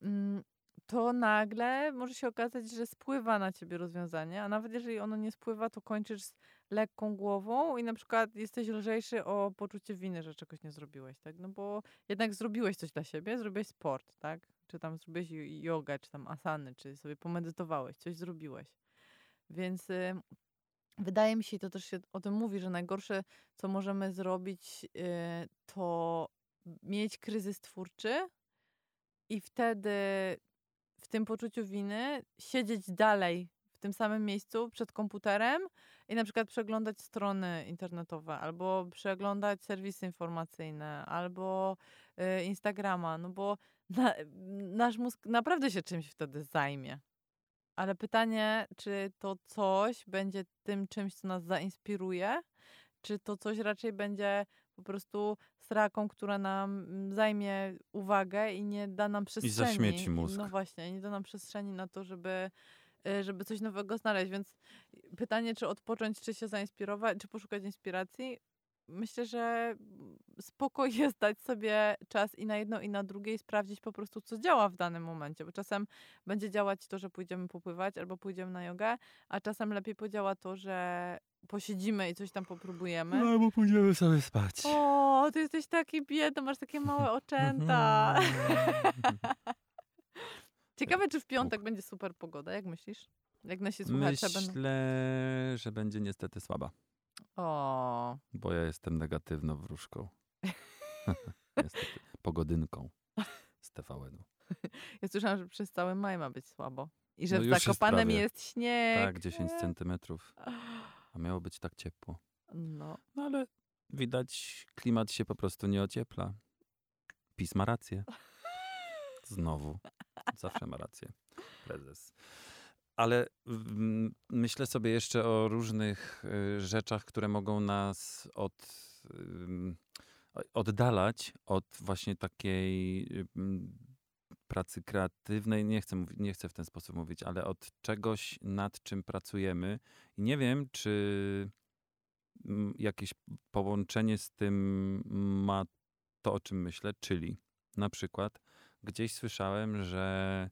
mm, to nagle może się okazać, że spływa na ciebie rozwiązanie, a nawet jeżeli ono nie spływa, to kończysz z lekką głową i na przykład jesteś lżejszy o poczucie winy, że czegoś nie zrobiłeś, tak? No bo jednak zrobiłeś coś dla siebie, zrobiłeś sport, tak? Czy tam zrobiłeś jogę, czy tam asany, czy sobie pomedytowałeś, coś zrobiłeś. Więc y, wydaje mi się, i to też się o tym mówi, że najgorsze, co możemy zrobić, y, to mieć kryzys twórczy i wtedy w tym poczuciu winy siedzieć dalej w tym samym miejscu przed komputerem i na przykład przeglądać strony internetowe, albo przeglądać serwisy informacyjne, albo y, Instagrama, no bo na, nasz mózg naprawdę się czymś wtedy zajmie. Ale pytanie, czy to coś będzie tym czymś, co nas zainspiruje, czy to coś raczej będzie po prostu sraką, która nam mm, zajmie uwagę i nie da nam przestrzeni. I zaśmieci mózg. No właśnie, nie da nam przestrzeni na to, żeby, y, żeby coś nowego znaleźć. Więc pytanie, czy odpocząć, czy się zainspirować, czy poszukać inspiracji. Myślę, że spoko jest dać sobie czas i na jedno, i na drugie i sprawdzić po prostu, co działa w danym momencie, bo czasem będzie działać to, że pójdziemy popływać albo pójdziemy na jogę, a czasem lepiej podziała to, że posiedzimy i coś tam popróbujemy. No, bo pójdziemy sobie spać. O, ty jesteś taki biedny, masz takie małe oczęta. Ciekawe, czy w piątek będzie super pogoda, jak myślisz? Jak nasi słuchacze Myślę, będą... że będzie niestety słaba, O, bo ja jestem negatywną wróżką. niestety. Pogodynką z TVN-u. ja słyszałam, że przez cały maj ma być słabo. I że No w jest Zakopanem prawie. jest śnieg. Tak, 10 centymetrów. A miało być tak ciepło. No. No ale widać, klimat się po prostu nie ociepla. PiS ma rację. Znowu. Zawsze ma rację. Prezes. Ale myślę sobie jeszcze o różnych y, rzeczach, które mogą nas od, oddalać od właśnie takiej pracy kreatywnej. Nie chcę, nie chcę w ten sposób mówić, ale od czegoś, nad czym pracujemy. I nie wiem, czy jakieś połączenie z tym ma to, o czym myślę, czyli na przykład gdzieś słyszałem, że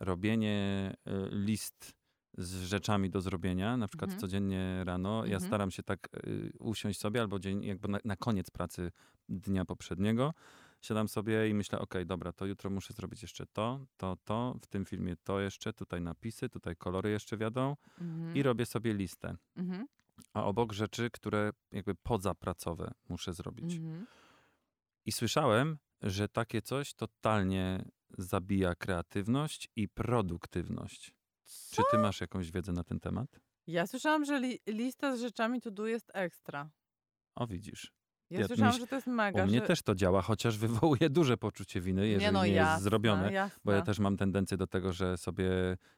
robienie y, list z rzeczami do zrobienia, na przykład Mhm. codziennie rano, ja Mhm. staram się tak y, usiąść sobie albo dzień, jakby na, na koniec pracy dnia poprzedniego, siadam sobie i myślę, okej, dobra, to jutro muszę zrobić jeszcze to, to, to, w tym filmie to jeszcze, tutaj napisy, tutaj kolory jeszcze wiadą Mhm. i robię sobie listę Mhm. a obok rzeczy, które jakby pozapracowe muszę zrobić. Mhm. I słyszałem, że takie coś totalnie zabija kreatywność i produktywność. Czy ty masz jakąś wiedzę na ten temat? Ja słyszałam, że li lista z rzeczami to do jest ekstra. O, widzisz. Ja, Ja- słyszałam, że to jest mega. U mnie że... też to działa, chociaż wywołuje duże poczucie winy, jeżeli nie, no, nie jest jasne, zrobione. Jasne. Bo ja też mam tendencję do tego, że sobie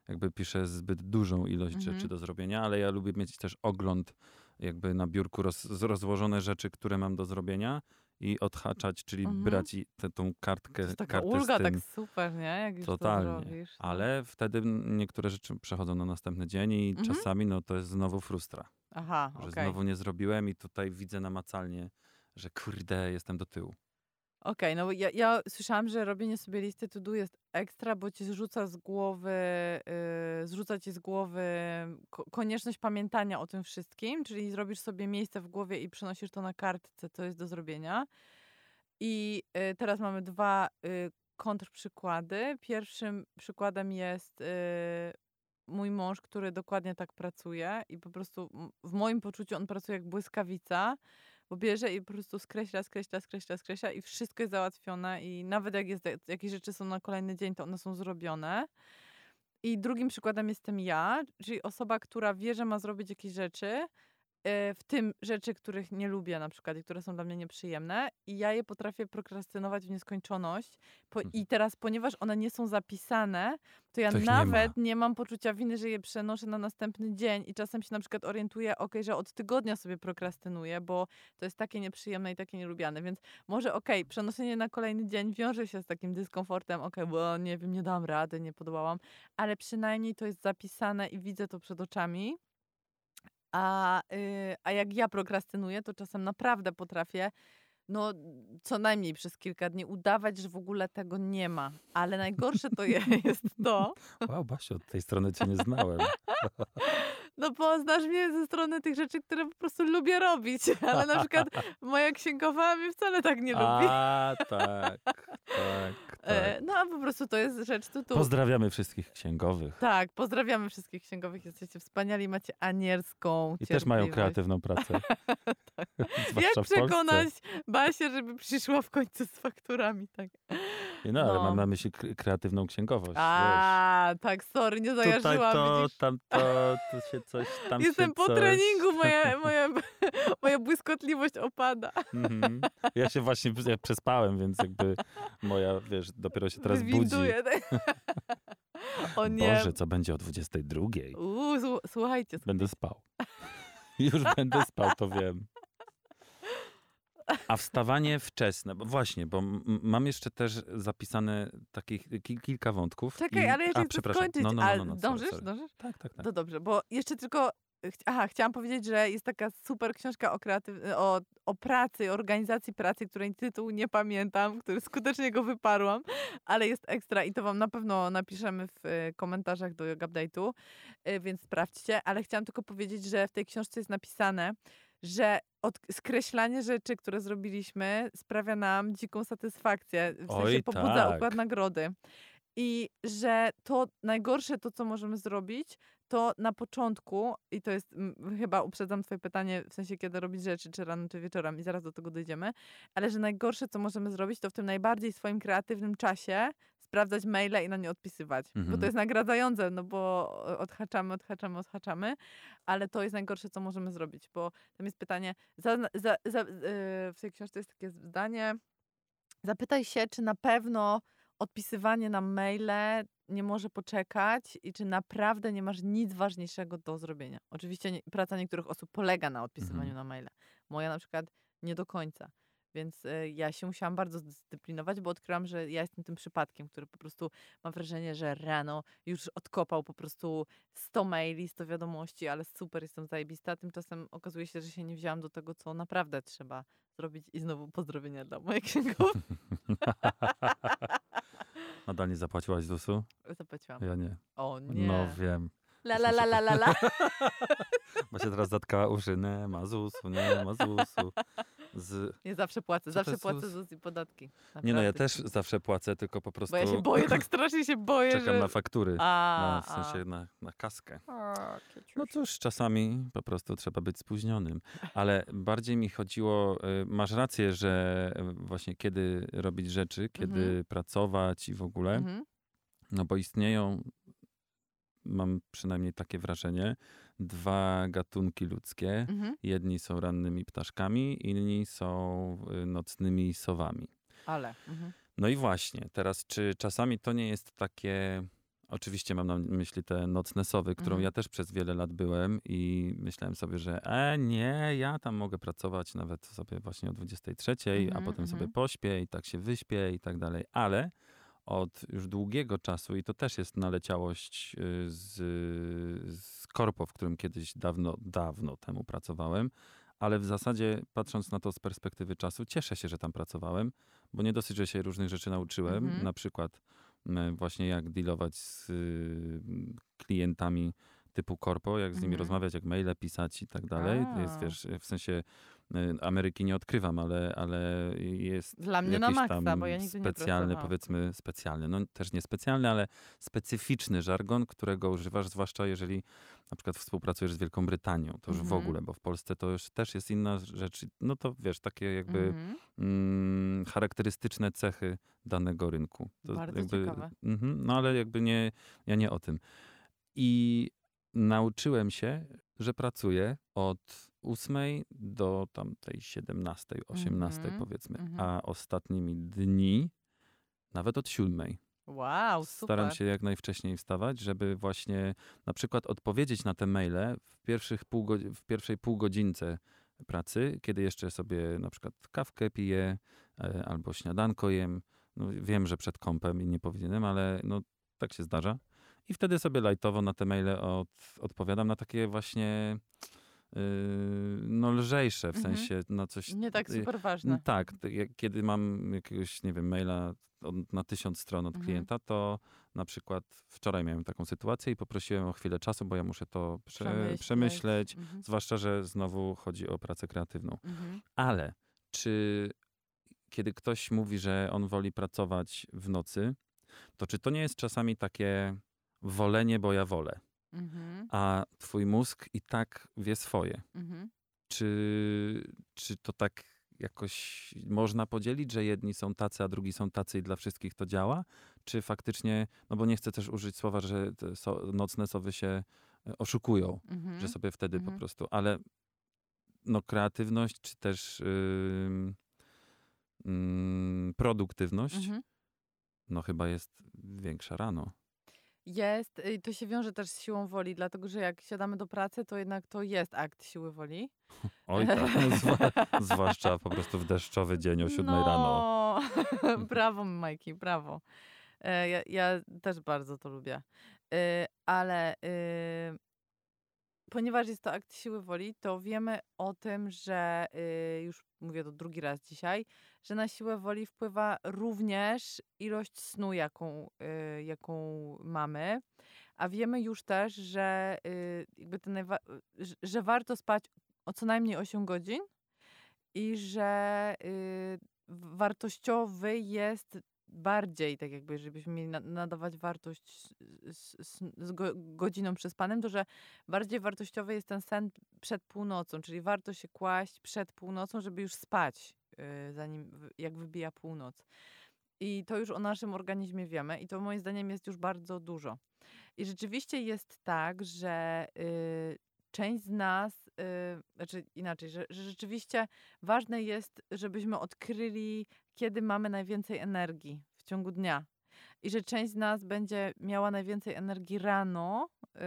jakby piszę zbyt dużą ilość Mhm. rzeczy do zrobienia, ale ja lubię mieć też ogląd jakby na biurku roz, rozłożone rzeczy, które mam do zrobienia i odhaczać, czyli Mhm. brać i tę tą To kartkę, jest taka kartę ulga, tak super, nie? Jak już Totalnie, to zrobisz. no. Ale wtedy niektóre rzeczy przechodzą na następny dzień i Mhm. czasami no to jest znowu frustra, Aha, że okej. znowu nie zrobiłem i tutaj widzę namacalnie, że kurde, jestem do tyłu. Okej, no bo ja, ja słyszałam, że robienie sobie listy to do jest ekstra, bo ci zrzuca z głowy, yy, zrzuca ci z głowy ko- konieczność pamiętania o tym wszystkim, czyli zrobisz sobie miejsce w głowie i przenosisz to na kartce, co jest do zrobienia. I y, teraz mamy dwa y, kontrprzykłady. Pierwszym przykładem jest y, mój mąż, który dokładnie tak pracuje i po prostu w moim poczuciu on pracuje jak błyskawica, bo bierze i po prostu skreśla, skreśla, skreśla, skreśla i wszystko jest załatwione i nawet jak jest, jakieś rzeczy są na kolejny dzień, to one są zrobione. I drugim przykładem jestem ja, czyli osoba, która wie, że ma zrobić jakieś rzeczy, w tym rzeczy, których nie lubię na przykład i które są dla mnie nieprzyjemne i ja je potrafię prokrastynować w nieskończoność po, Mhm. i teraz, ponieważ one nie są zapisane, to ja To ich nie nawet nie, mam poczucia winy, że je przenoszę na następny dzień i czasem się na przykład orientuję, okej, że od tygodnia sobie prokrastynuję, bo to jest takie nieprzyjemne i takie nielubiane, więc może okej, przenoszenie na kolejny dzień wiąże się z takim dyskomfortem, okej, bo nie wiem, nie dam rady, nie podobałam, ale przynajmniej to jest zapisane i widzę to przed oczami. A, y, a jak ja prokrastynuję, to czasem naprawdę potrafię, no co najmniej przez kilka dni udawać, że w ogóle tego nie ma. Ale najgorsze to je, jest to, Wow, Basiu, od tej strony cię nie znałem. no poznasz mnie ze strony tych rzeczy, które po prostu lubię robić. Ale na przykład moja księgowa mnie wcale tak nie lubi. A, tak, tak, E, tak. No a po prostu to jest rzecz tu. tu. Pozdrawiamy wszystkich księgowych. Tak, pozdrawiamy wszystkich księgowych. Jesteście wspaniali, macie anielską I też mają kreatywną pracę. Zwłaszcza Jak przekonać Basię, żeby przyszła w końcu z fakturami, tak. No, ale No. mam na myśli kre- kreatywną księgowość. wiesz. A, tak, sorry, nie Tutaj zajarzyłam, to, widzisz? tam to, tu się coś, tam Jestem po coś. treningu, moja, moja, moja błyskotliwość opada. Mhm. Ja się właśnie ja przespałem, więc jakby moja, wiesz, dopiero się teraz budzi. Wywinduję, tak. O nie. Boże, co będzie o 22? Uuu, słu- słuchajcie, Będę spał. Już będę spał, to wiem. A wstawanie wczesne, bo właśnie, bo mam jeszcze też zapisane takich ki- kilka wątków. czekaj, i... ale ja chcę skończyć. No, no, no, no, no, dążysz, sorry. dążysz? Tak, tak, tak. To dobrze, bo jeszcze tylko aha, chciałam powiedzieć, że jest taka super książka o, kreatyw- o, o pracy, organizacji pracy, której tytuł nie pamiętam, który skutecznie go wyparłam, ale jest ekstra i to wam na pewno napiszemy w e, komentarzach do Yoga Update'u, e, więc sprawdźcie. Ale chciałam tylko powiedzieć, że w tej książce jest napisane, że od, skreślanie rzeczy, które zrobiliśmy, sprawia nam dziką satysfakcję. W sensie Oj, pobudza tak. układ nagrody. I że to najgorsze, to co możemy zrobić, to na początku, i to jest, mm, chyba uprzedzam twoje pytanie, w sensie kiedy robić rzeczy, czy rano, czy wieczorem, i zaraz do tego dojdziemy, ale że najgorsze, co możemy zrobić, to w tym najbardziej swoim kreatywnym czasie sprawdzać maile i na nie odpisywać. Bo Mhm. to jest nagradzające, no bo odhaczamy, odhaczamy, odhaczamy, ale to jest najgorsze, co możemy zrobić, bo tam jest pytanie, za, za, za, yy, w tej książce jest takie zdanie, zapytaj się, czy na pewno odpisywanie na maile nie może poczekać i czy naprawdę nie masz nic ważniejszego do zrobienia. Oczywiście nie, praca niektórych osób polega na odpisywaniu Mhm. na maile. Moja na przykład nie do końca. Więc y, ja się musiałam bardzo zdyscyplinować, bo odkryłam, że ja jestem tym przypadkiem, który po prostu mam wrażenie, że rano już odkopał po prostu 100 maili, 100 wiadomości, ale super, jestem zajebista. Tymczasem okazuje się, że się nie wzięłam do tego, co naprawdę trzeba zrobić i znowu pozdrowienia dla mojej księgowej. Nadal nie zapłaciłaś ZUS-u? Zapłaciłam. Ja nie. O nie. No wiem. La la la la la la. Bo się teraz zatkała uszy. Nie ma ZUS-u, nie ma ZUS-u. Z... Nie zawsze płacę, zawsze płacę ZUS? I podatki. Nie no, ja Naprawdę. też zawsze płacę, tylko po prostu Bo ja się boję, tak strasznie się boję, czekam że... na faktury. A, No, w sensie na, na kaskę. A. No cóż, czasami po prostu trzeba być spóźnionym. Ale bardziej mi chodziło, y, masz rację, że y, właśnie kiedy robić rzeczy, kiedy Mhm. pracować i w ogóle, Mhm. no bo istnieją, mam przynajmniej takie wrażenie, dwa gatunki ludzkie. Mhm. Jedni są rannymi ptaszkami, inni są y, nocnymi sowami. Ale. Mhm. No i właśnie, teraz czy czasami to nie jest takie. Oczywiście mam na myśli te nocne sowy, którą Mhm. ja też przez wiele lat byłem i myślałem sobie, że e, nie, ja tam mogę pracować nawet sobie właśnie o 23, a Mhm, potem sobie mhm. pośpię i tak się wyśpię i tak dalej. Ale od już długiego czasu, i to też jest naleciałość y, z, z korpo, w którym kiedyś dawno, dawno temu pracowałem, ale w zasadzie patrząc na to z perspektywy czasu, cieszę się, że tam pracowałem, bo nie dosyć, że się różnych rzeczy nauczyłem, Mhm. na przykład m, właśnie jak dealować z y, klientami typu korpo, jak z nimi Mhm. rozmawiać, jak maile pisać i tak dalej. To jest, A. wiesz, w sensie y, Ameryki nie odkrywam, ale, ale jest Dla mnie na jakiś maksa, tam bo ja nigdy nie specjalny, pracowałam. powiedzmy specjalny, no też nie specjalny, ale specyficzny żargon, którego używasz, zwłaszcza jeżeli na przykład współpracujesz z Wielką Brytanią, to już w Mhm. ogóle, bo w Polsce to już też jest inna rzecz. No to wiesz, takie jakby Mhm. mm, charakterystyczne cechy danego rynku. To Bardzo jakby, ciekawe. Mhm, no ale jakby nie, ja nie o tym. I nauczyłem się, że pracuję od 8 do tamtej 17, 18 Mhm, powiedzmy, mhm. a ostatnimi dni nawet od 7. Wow, super. Staram się jak najwcześniej wstawać, żeby właśnie na przykład odpowiedzieć na te maile w, pierwszych pół w pierwszej półgodzince pracy, kiedy jeszcze sobie na przykład kawkę piję e, albo śniadanko jem. No, wiem, że przed kąpem i nie powinienem, ale no, tak się zdarza. I wtedy sobie lajtowo na te maile od, odpowiadam na takie właśnie yy, no lżejsze, w Mhm. sensie na coś... Nie tak y, super no ważne. tak, kiedy mam jakiegoś, nie wiem, maila od, na tysiąc stron od Mhm. klienta, to na przykład wczoraj miałem taką sytuację i poprosiłem o chwilę czasu, bo ja muszę to prze, Przemyśleć. przemyśleć, Mhm. zwłaszcza, że znowu chodzi o pracę kreatywną. Mhm. Ale czy kiedy ktoś mówi, że on woli pracować w nocy, to czy to nie jest czasami takie wolenie, bo ja wolę, Mhm. a twój mózg i tak wie swoje? Mhm. Czy, czy to tak jakoś można podzielić, że jedni są tacy, a drugi są tacy i dla wszystkich to działa? Czy faktycznie, no bo nie chcę też użyć słowa, że so, nocne sowy się e, oszukują, Mhm. że sobie wtedy Mhm. po prostu, ale no kreatywność, czy też ym, ym, produktywność, Mhm. no chyba jest większa rano. Jest, i to się wiąże też z siłą woli, dlatego że jak siadamy do pracy, to jednak to jest akt siły woli. Oj tak, zwa, zwłaszcza po prostu w deszczowy dzień o siódmej no. rano. brawo, Majki, brawo. E, ja, ja też bardzo to lubię. E, ale e, ponieważ jest to akt siły woli, to wiemy o tym, że y, już mówię to drugi raz dzisiaj, że na siłę woli wpływa również ilość snu, jaką, y, jaką mamy. A wiemy już też, że, y, jakby ten że, warto spać o co najmniej 8 godzin i że y, wartościowy jest bardziej, tak jakby, żebyśmy mieli na, nadawać wartość z, z, z go, godziną przespanym, to że bardziej wartościowy jest ten sen przed północą, czyli warto się kłaść przed północą, żeby już spać, zanim w- jak wybija północ. I to już o naszym organizmie wiemy i to moim zdaniem jest już bardzo dużo. I rzeczywiście jest tak, że y, część z nas, y, znaczy inaczej, że, że rzeczywiście ważne jest, żebyśmy odkryli, kiedy mamy najwięcej energii w ciągu dnia. I że część z nas będzie miała najwięcej energii rano, y,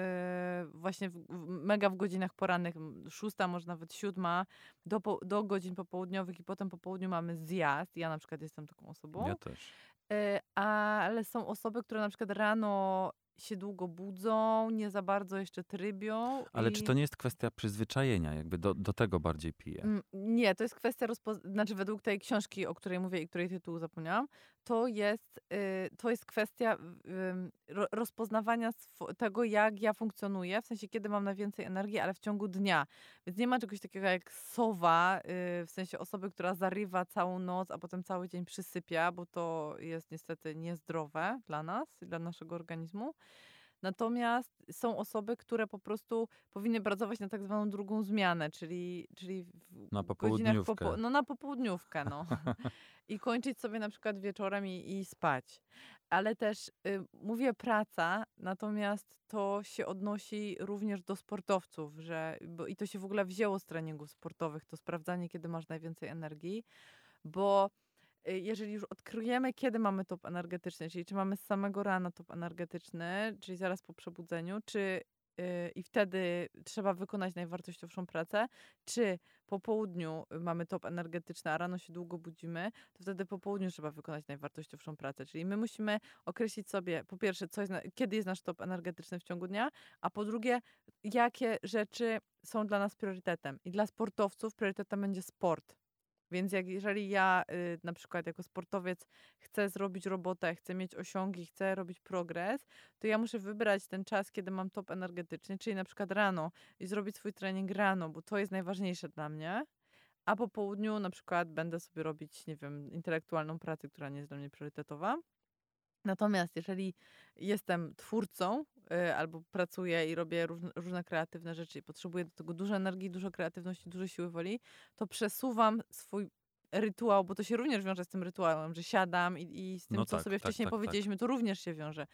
właśnie w, w, mega w godzinach porannych, szósta, może nawet siódma, do, po, do godzin popołudniowych i potem po południu mamy zjazd. Ja na przykład jestem taką osobą. Ja też. Y, ale są osoby, które na przykład rano się długo budzą, nie za bardzo jeszcze trybią. Ale i... czy to nie jest kwestia przyzwyczajenia? Jakby do, do tego bardziej piję. Mm, Nie, to jest kwestia, rozpo- znaczy według tej książki, o której mówię i której tytuł zapomniałam, to jest, y, to jest kwestia y, ro- rozpoznawania tego, jak ja funkcjonuję, w sensie kiedy mam najwięcej energii, ale w ciągu dnia. Więc nie ma czegoś takiego jak sowa, y, w sensie osoby, która zarywa całą noc, a potem cały dzień przysypia, bo to jest niestety niezdrowe dla nas, dla naszego organizmu. Natomiast są osoby, które po prostu powinny pracować na tak zwaną drugą zmianę, czyli, czyli w Na godzinach. Popo- no na popołudniówkę, no. I kończyć sobie na przykład wieczorem i, i spać. Ale też y, mówię praca, natomiast to się odnosi również do sportowców, że, bo, i to się w ogóle wzięło z treningów sportowych, to sprawdzanie, kiedy masz najwięcej energii, bo jeżeli już odkryjemy, kiedy mamy top energetyczny, czyli czy mamy z samego rana top energetyczny, czyli zaraz po przebudzeniu, czy y, i wtedy trzeba wykonać najwartościowszą pracę, czy po południu mamy top energetyczny, a rano się długo budzimy, to wtedy po południu trzeba wykonać najwartościowszą pracę. Czyli my musimy określić sobie, po pierwsze, co jest kiedy jest nasz top energetyczny w ciągu dnia, a po drugie, jakie rzeczy są dla nas priorytetem. I dla sportowców priorytetem będzie sport. Więc jak, jeżeli ja y, na przykład jako sportowiec chcę zrobić robotę, chcę mieć osiągi, chcę robić progres, to ja muszę wybrać ten czas, kiedy mam top energetyczny, czyli na przykład rano i zrobić swój trening rano, bo to jest najważniejsze dla mnie. A po południu na przykład będę sobie robić, nie wiem, intelektualną pracę, która nie jest dla mnie priorytetowa. Natomiast jeżeli jestem twórcą albo pracuję i robię różne, różne kreatywne rzeczy i potrzebuję do tego dużo energii, dużo kreatywności, dużo siły woli, to przesuwam swój rytuał, bo to się również wiąże z tym rytuałem, że siadam i, i z tym, No co tak, sobie tak, wcześniej tak, tak. powiedzieliśmy, to również się wiąże.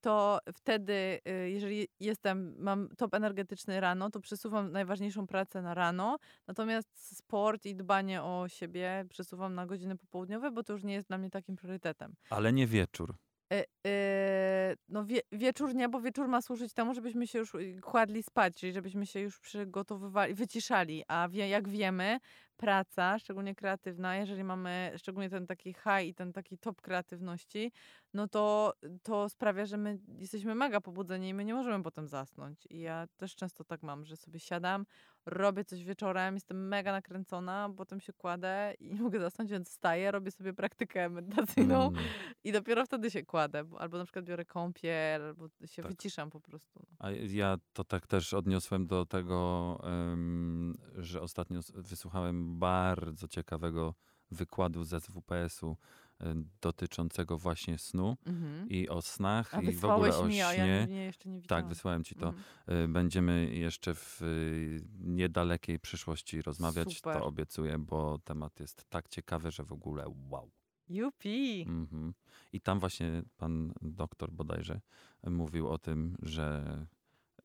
To wtedy, y, jeżeli jestem, mam top energetyczny rano, to przesuwam najważniejszą pracę na rano, natomiast sport i dbanie o siebie przesuwam na godziny popołudniowe, bo to już nie jest dla mnie takim priorytetem. Ale nie wieczór. E, e, no wie, wieczór nie, bo wieczór ma służyć temu, żebyśmy się już y, kładli spać, czyli żebyśmy się już przygotowywali, wyciszali. A wie, jak wiemy, praca, szczególnie kreatywna, jeżeli mamy szczególnie ten taki high i ten taki top kreatywności, no to, to sprawia, że my jesteśmy mega pobudzeni i my nie możemy potem zasnąć. I ja też często tak mam, że sobie siadam, robię coś wieczorem, jestem mega nakręcona, potem się kładę i nie mogę zasnąć, więc wstaję, robię sobie praktykę medytacyjną Mm. i dopiero wtedy się kładę, bo, albo na przykład biorę kąpiel, albo się Tak. wyciszam po prostu. No. A ja to tak też odniosłem do tego, em, że ostatnio wysłuchałem bardzo ciekawego wykładu z SWPS-u em, dotyczącego właśnie snu Mhm. i o snach A i w ogóle o mi, a ja śnie. nie, jeszcze nie. Tak, wysłałem ci to. Mhm. Y, Będziemy jeszcze w y, niedalekiej przyszłości rozmawiać, Super. to obiecuję, bo temat jest tak ciekawy, że w ogóle wow. Jupi! Mhm. I tam właśnie pan doktor bodajże mówił o tym, że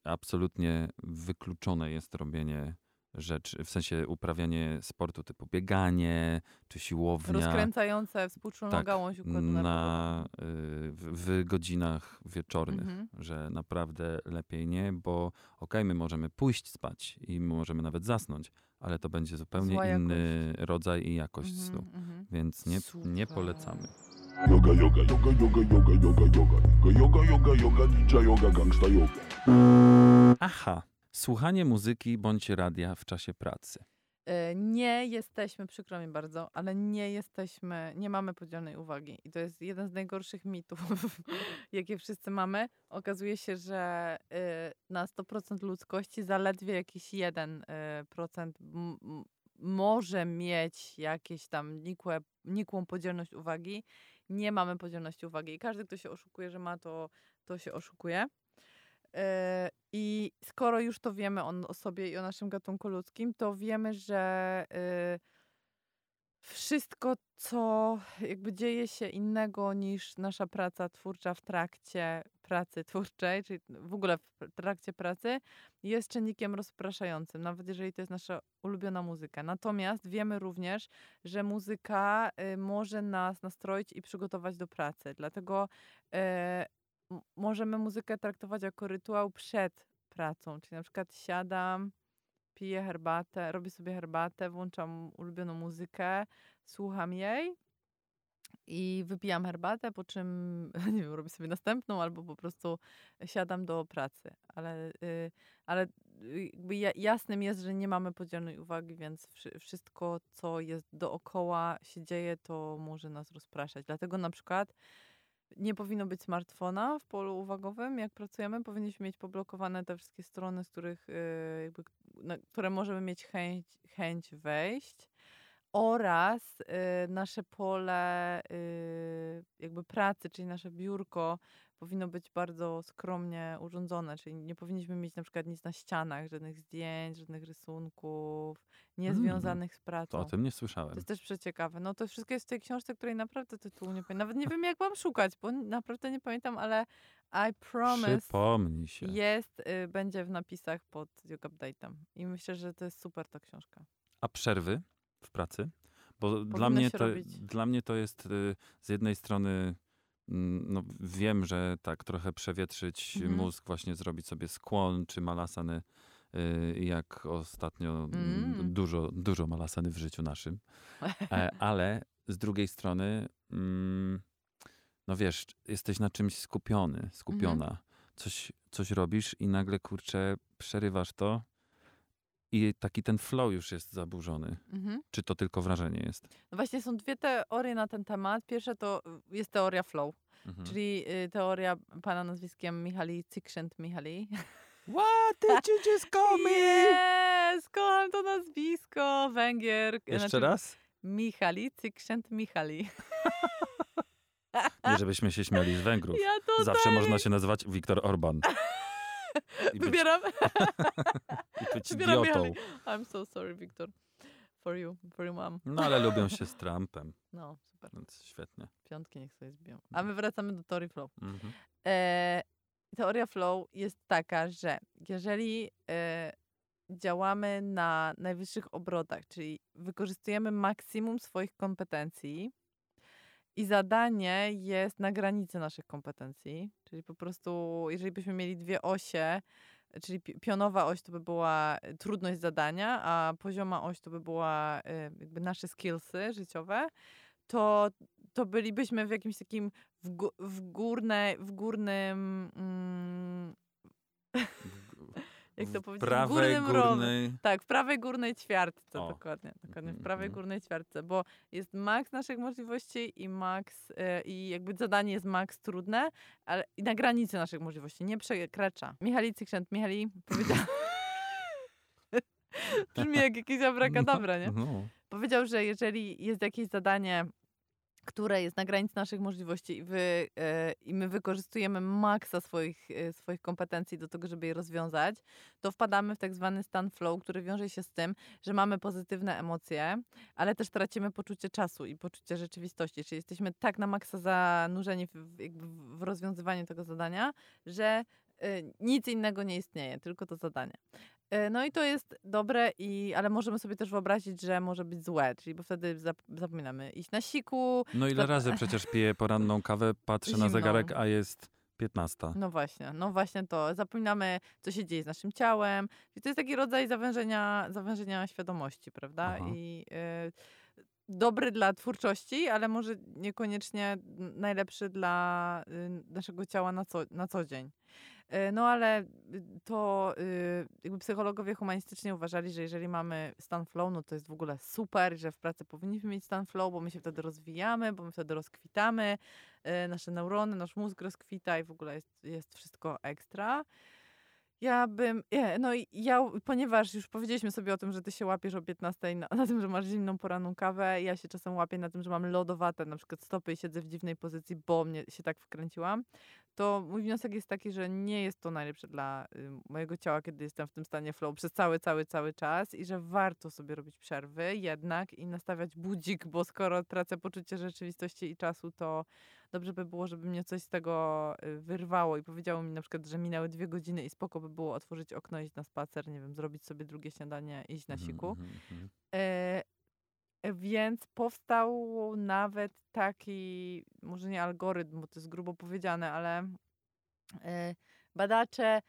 absolutnie wykluczone jest robienie rzeczy, w sensie uprawianie sportu typu bieganie czy siłownia Rozkręcające współczulną tak, gałąź układu na, y, w, w godzinach wieczornych, Mhm. że naprawdę lepiej nie, bo okej, my możemy pójść spać i możemy nawet zasnąć, ale to będzie zupełnie Zła inny rodzaj i jakość Mhm, snu, mhm. więc nie, nie polecamy. Yoga, yoga, yoga, yoga, yoga, yoga, yoga, yoga, yoga, yoga, yoga, ninja yoga, gangsta yoga. Aha, Słuchanie muzyki bądź radia w czasie pracy. E, Nie jesteśmy, przykro mi bardzo, ale nie jesteśmy, nie mamy podzielonej uwagi. I to jest jeden z najgorszych mitów, jakie wszyscy mamy. Okazuje się, że y, na 100% ludzkości zaledwie jakiś 1% m- m- może mieć jakieś tam nikłe, nikłą podzielność uwagi. Nie mamy podzielności uwagi. I każdy, kto się oszukuje, że ma, to, to się oszukuje. E, I skoro już to wiemy o, sobie i o naszym gatunku ludzkim, to wiemy, że e, wszystko, co jakby dzieje się innego niż nasza praca twórcza w trakcie pracy twórczej, czyli w ogóle w trakcie pracy, jest czynnikiem rozpraszającym, nawet jeżeli to jest nasza ulubiona muzyka. Natomiast wiemy również, że muzyka y, może nas nastroić i przygotować do pracy. Dlatego m- możemy muzykę traktować jako rytuał przed pracą. Czyli na przykład siadam, piję herbatę, robię sobie herbatę, włączam ulubioną muzykę, słucham jej i wypijam herbatę, po czym nie wiem, robię sobie następną albo po prostu siadam do pracy. Ale, y, ale y, jakby ja- jasnym jest, że nie mamy podzielonej uwagi, więc wszy- wszystko, co jest dookoła się dzieje, to może nas rozpraszać. Dlatego na przykład nie powinno być smartfona w polu uwagowym. Jak pracujemy, powinniśmy mieć poblokowane te wszystkie strony, z których, y, jakby, na które możemy mieć chęć, chęć wejść. Oraz y, nasze pole y, jakby pracy, czyli nasze biurko powinno być bardzo skromnie urządzone, czyli nie powinniśmy mieć na przykład nic na ścianach, żadnych zdjęć, żadnych rysunków, niezwiązanych z To pracą. o tym nie To słyszałem. jest też przeciekawe. No to wszystko jest w tej książce, której naprawdę tytułu nie pamiętam. Nawet nie wiem, jak mam szukać, bo naprawdę nie pamiętam, ale I promise Przypomnij się. jest, y, będzie w napisach pod Yoga Update'em. I myślę, że to jest super ta książka. A przerwy w pracy? Bo dla mnie, to, robić. dla mnie to jest y, z jednej strony, mm, no wiem, że tak trochę przewietrzyć Mhm. mózg, właśnie zrobić sobie skłon czy malasany, y, jak ostatnio mm, Mm. dużo, dużo malasany w życiu naszym. E, ale z drugiej strony, mm, no wiesz, jesteś na czymś skupiony, skupiona. Coś, coś robisz i nagle, kurczę, przerywasz to i taki ten flow już jest zaburzony. Mhm. Czy to tylko wrażenie jest? No właśnie są dwie teorie na ten temat. Pierwsza to y, jest teoria flow, Mhm. czyli y, teoria pana nazwiskiem Michali Csikszentmihalyi. What did you just call Yes! Kocham to nazwisko. Węgier. Jeszcze znaczy raz? Michali Csikszentmihalyi. Nie, żebyśmy się śmiali z Węgrów. Ja Zawsze można się nazywać Viktor Orban. I Wybieram. i być wybieram idiotą. I'm so sorry, Victor. For you, for your mom. No ale lubią się z Trumpem, No, super. więc świetnie. Piątki niech sobie zbiją. A my wracamy do teorii flow. Mhm. E, teoria flow jest taka, że jeżeli e, działamy na najwyższych obrotach, czyli wykorzystujemy maksimum swoich kompetencji i zadanie jest na granicy naszych kompetencji, czyli po prostu, jeżeli byśmy mieli dwie osie, czyli pi- pionowa oś to by była e, trudność zadania, a pozioma oś to by była e, jakby nasze skillsy życiowe, to, to bylibyśmy w jakimś takim w, w, górne, w górnym. Mm, jak to powiedzieć? prawej, górnym górnej... Tak, w prawej górnej ćwiartce, O. dokładnie. dokładnie w Mhm, prawej mhm. górnej ćwiartce, bo jest maks naszych możliwości i maks, e, i jakby zadanie jest maks trudne, ale i na granicy naszych możliwości, nie przekracza. Michali Cykrzent, Michali powiedział... Brzmi jak jakieś abrakadabra, nie? No. powiedział, że jeżeli jest jakieś zadanie, które jest na granicy naszych możliwości i, wy, e, i my wykorzystujemy maksa swoich, e, swoich kompetencji do tego, żeby je rozwiązać, to wpadamy w tak zwany stan flow, który wiąże się z tym, że mamy pozytywne emocje, ale też tracimy poczucie czasu i poczucie rzeczywistości. Czyli jesteśmy tak na maksa zanurzeni w, w, w rozwiązywaniu tego zadania, że nic innego nie istnieje, tylko to zadanie. E, No i to jest dobre, i, ale możemy sobie też wyobrazić, że może być złe, czyli bo wtedy zap- zapominamy iść na siku. no ile Zap- razy przecież piję poranną kawę, patrzę na Zimną. zegarek, a jest 15. No właśnie, no właśnie to. Zapominamy, co się dzieje z naszym ciałem. I to jest taki rodzaj zawężenia, zawężenia świadomości, prawda? Aha. I y, dobry dla twórczości, ale może niekoniecznie najlepszy dla y, naszego ciała na co, na co dzień. E, No ale y, to y, jakby psychologowie humanistycznie uważali, że jeżeli mamy stan flow, no to jest w ogóle super, że w pracy powinniśmy mieć stan flow, bo my się wtedy rozwijamy, bo my wtedy rozkwitamy, y, nasze neurony, nasz mózg rozkwita i w ogóle jest, jest wszystko ekstra. Ja bym, nie, no i ja, ponieważ już powiedzieliśmy sobie o tym, że ty się łapiesz o 15 na, na tym, że masz zimną poranną kawę, ja się czasem łapię na tym, że mam lodowate na przykład stopy i siedzę w dziwnej pozycji, bo mnie się tak wkręciłam, to mój wniosek jest taki, że nie jest to najlepsze dla y, mojego ciała, kiedy jestem w tym stanie flow przez cały, cały, cały czas i że warto sobie robić przerwy jednak i nastawiać budzik, bo skoro tracę poczucie rzeczywistości i czasu, to dobrze by było, żeby mnie coś z tego y, wyrwało i powiedziało mi na przykład, że minęły dwie godziny i spoko by było otworzyć okno, iść na spacer, nie wiem, zrobić sobie drugie śniadanie, iść na siku. Mhm, mhm. E, e, więc powstał nawet taki, może nie algorytm, bo to jest grubo powiedziane, ale e, badacze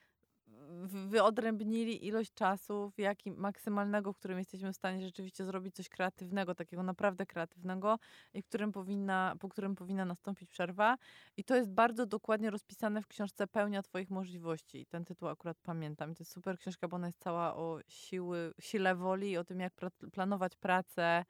wyodrębnili ilość czasu, w jakim maksymalnego, w którym jesteśmy w stanie rzeczywiście zrobić coś kreatywnego, takiego naprawdę kreatywnego, i którym powinna, po którym powinna nastąpić przerwa. I to jest bardzo dokładnie rozpisane w książce Pełnia Twoich możliwości. I ten tytuł akurat pamiętam. I to jest super książka, bo ona jest cała o siły, sile woli i o tym, jak planować pracę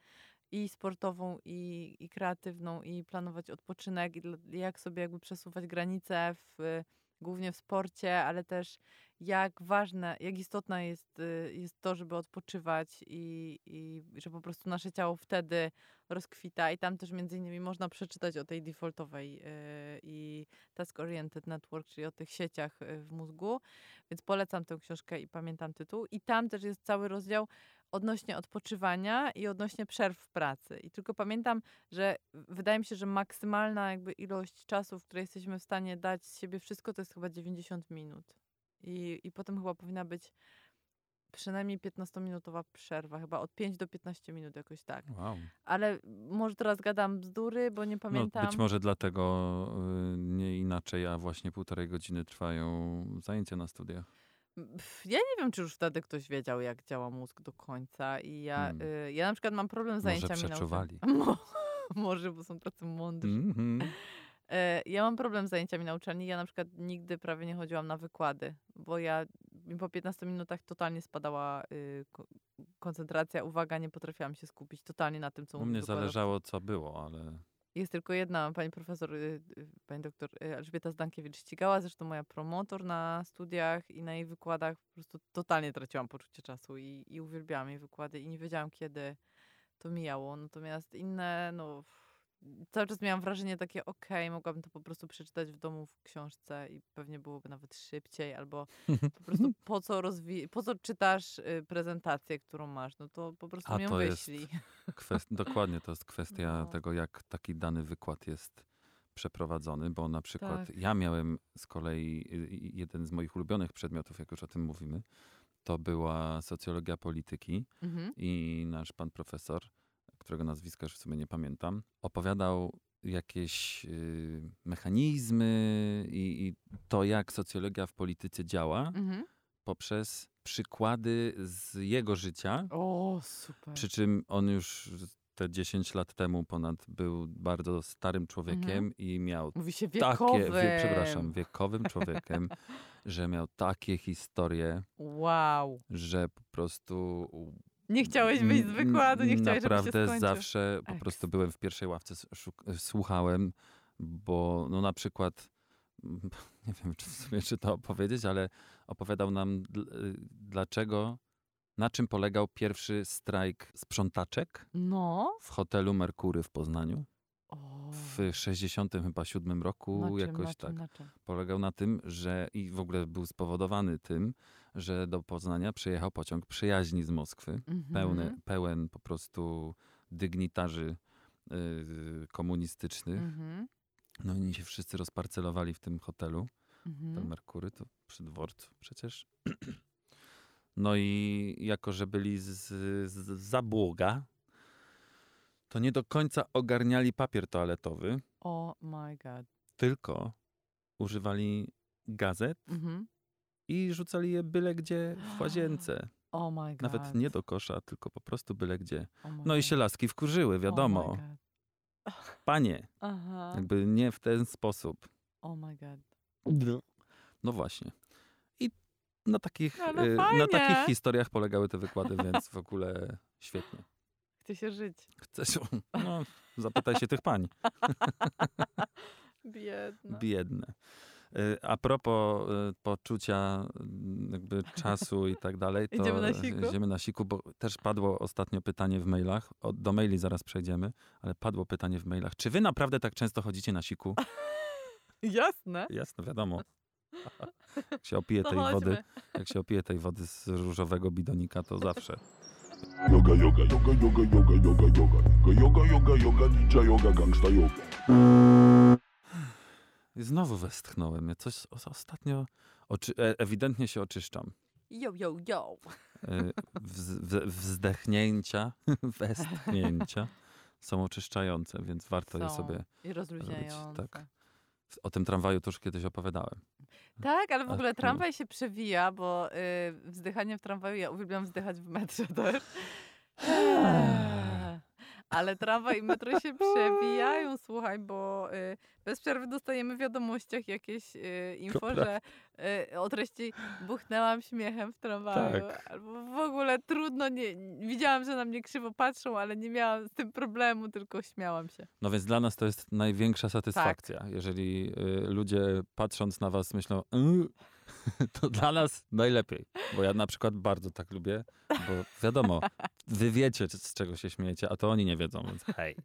i sportową, i, i kreatywną, i planować odpoczynek, i jak sobie jakby przesuwać granice w, głównie w sporcie, ale też jak ważne, jak istotne jest, y, jest to, żeby odpoczywać i, i że po prostu nasze ciało wtedy rozkwita. I tam też między innymi można przeczytać o tej defaultowej y, i task oriented network, czyli o tych sieciach y, w mózgu. Więc polecam tę książkę i pamiętam tytuł. I tam też jest cały rozdział odnośnie odpoczywania i odnośnie przerw w pracy. I tylko pamiętam, że wydaje mi się, że maksymalna jakby ilość czasu, w której jesteśmy w stanie dać z siebie wszystko, to jest chyba 90 minut. I, i potem chyba powinna być przynajmniej 15-minutowa przerwa, chyba od 5 do 15 minut jakoś tak. Wow. Ale może teraz gadam bzdury, bo nie pamiętam. No, być może dlatego y, nie inaczej, a właśnie półtorej godziny trwają zajęcia na studiach. Ja nie wiem, czy już wtedy ktoś wiedział, jak działa mózg do końca. I ja, Hmm. y, ja na przykład mam problem z Może zajęciami przeczuwali. Może, bo są tacy mądrzy. Mhm. E, Ja mam problem z zajęciami na uczelni. Ja na przykład nigdy prawie nie chodziłam na wykłady, bo ja po 15 minutach totalnie spadała y, ko- koncentracja, uwaga, nie potrafiłam się skupić totalnie na tym, co U mówi mnie zależało, co było, ale Jest tylko jedna pani profesor, y, y, pani doktor Elżbieta Zdankiewicz-Ścigała, zresztą moja promotor na studiach i na jej wykładach. Po prostu totalnie traciłam poczucie czasu i, i uwielbiałam jej wykłady i nie wiedziałam, kiedy to mijało. Natomiast inne, no cały czas miałam wrażenie takie, okej, mogłabym to po prostu przeczytać w domu w książce i pewnie byłoby nawet szybciej, albo po prostu po co, rozwi- po co czytasz y, prezentację, którą masz, no to po prostu A ją to jest wyślij. kwest- dokładnie to jest kwestia No. tego, jak taki dany wykład jest przeprowadzony, bo na przykład Tak. ja miałem z kolei y, y, jeden z moich ulubionych przedmiotów, jak już o tym mówimy, to była socjologia polityki Mhm. i nasz pan profesor, którego nazwiska już w sumie nie pamiętam, opowiadał jakieś y, mechanizmy i, i to, jak socjologia w polityce działa, Mhm. poprzez przykłady z jego życia. O, super. Przy czym on już te 10 lat temu ponad był bardzo starym człowiekiem i miał Mówi się takie, wiekowym. wie, przepraszam, wiekowym człowiekiem, że miał takie historie, Wow. że po prostu Nie chciałeś wyjść z wykładu, nie chciałeś, żeby się Naprawdę skończył. zawsze po prostu byłem w pierwszej ławce, szuk- słuchałem, bo no na przykład, nie wiem czy w sumie czy to opowiedzieć, ale opowiadał nam y, dlaczego, na czym polegał pierwszy strajk sprzątaczek No. w hotelu Merkury w Poznaniu O. w 67 chyba siódmym roku, na czym, jakoś na czym, tak. Na? Polegał na tym, że i w ogóle był spowodowany tym, że do Poznania przyjechał pociąg przyjaźni z Moskwy pełny, Mhm. pełen po prostu dygnitarzy yy, komunistycznych. Mhm. No i oni się wszyscy rozparcelowali w tym hotelu, ten Mhm. Merkury, to przy dworcu przecież. No i jako, że byli z, z, z zabłoga, to nie do końca ogarniali papier toaletowy, Oh my god. tylko używali gazet Mhm. I rzucali je byle gdzie w łazience. Oh my god. Nawet nie do kosza, tylko po prostu byle gdzie. Oh No i się laski wkurzyły, Oh wiadomo. god. Panie, Aha. jakby nie w ten sposób. Oh my god. No właśnie. na takich, No, no y, na takich historiach polegały te wykłady, więc w ogóle świetnie. Chce się żyć. Chcesz, no, zapytaj się tych pań. Biedna. Biedne. Y, A propos y, poczucia y, jakby czasu i tak dalej, to Idziemy na siku? idziemy na siku, bo też padło ostatnio pytanie w mailach, o, do maili zaraz przejdziemy, ale padło pytanie w mailach, czy wy naprawdę tak często chodzicie na siku? Jasne. Jasne, wiadomo. Jak się opije To tej wody, jak się opije tej wody z różowego bidonika, to zawsze. Yoga, yoga, yoga, yoga, yoga, yoga, yoga. Yoga, yoga, yoga, ninja yoga, gangsta yoga. Znowu westchnąłem. Ja coś os- ostatnio, oczy, e, ewidentnie się oczyszczam. Yo, yo, yo. Y, wz, w- wzdechnięcia, westchnięcia są oczyszczające, więc warto je Są. sobie I rozluźniające. tak. O tym tramwaju to już kiedyś opowiadałem. Tak, ale w ogóle no. tramwaj się przewija, bo y, wzdychanie w tramwaju, ja uwielbiam wzdychać w metrze też. Ale tramwaj i metro się przewijają, słuchaj, bo y, bez przerwy dostajemy w wiadomościach jakieś y, info, że y, o treści buchnęłam śmiechem w tramwaju. Tak. Albo w ogóle trudno, nie, widziałam, że na mnie krzywo patrzą, ale nie miałam z tym problemu, tylko śmiałam się. No więc dla nas to jest największa Tak. satysfakcja. Jeżeli y, ludzie patrząc na was myślą, "Y", to dla nas najlepiej. Bo ja na przykład bardzo tak lubię, bo wiadomo, wy wiecie z czego się śmiejecie, a to oni nie wiedzą, więc hej.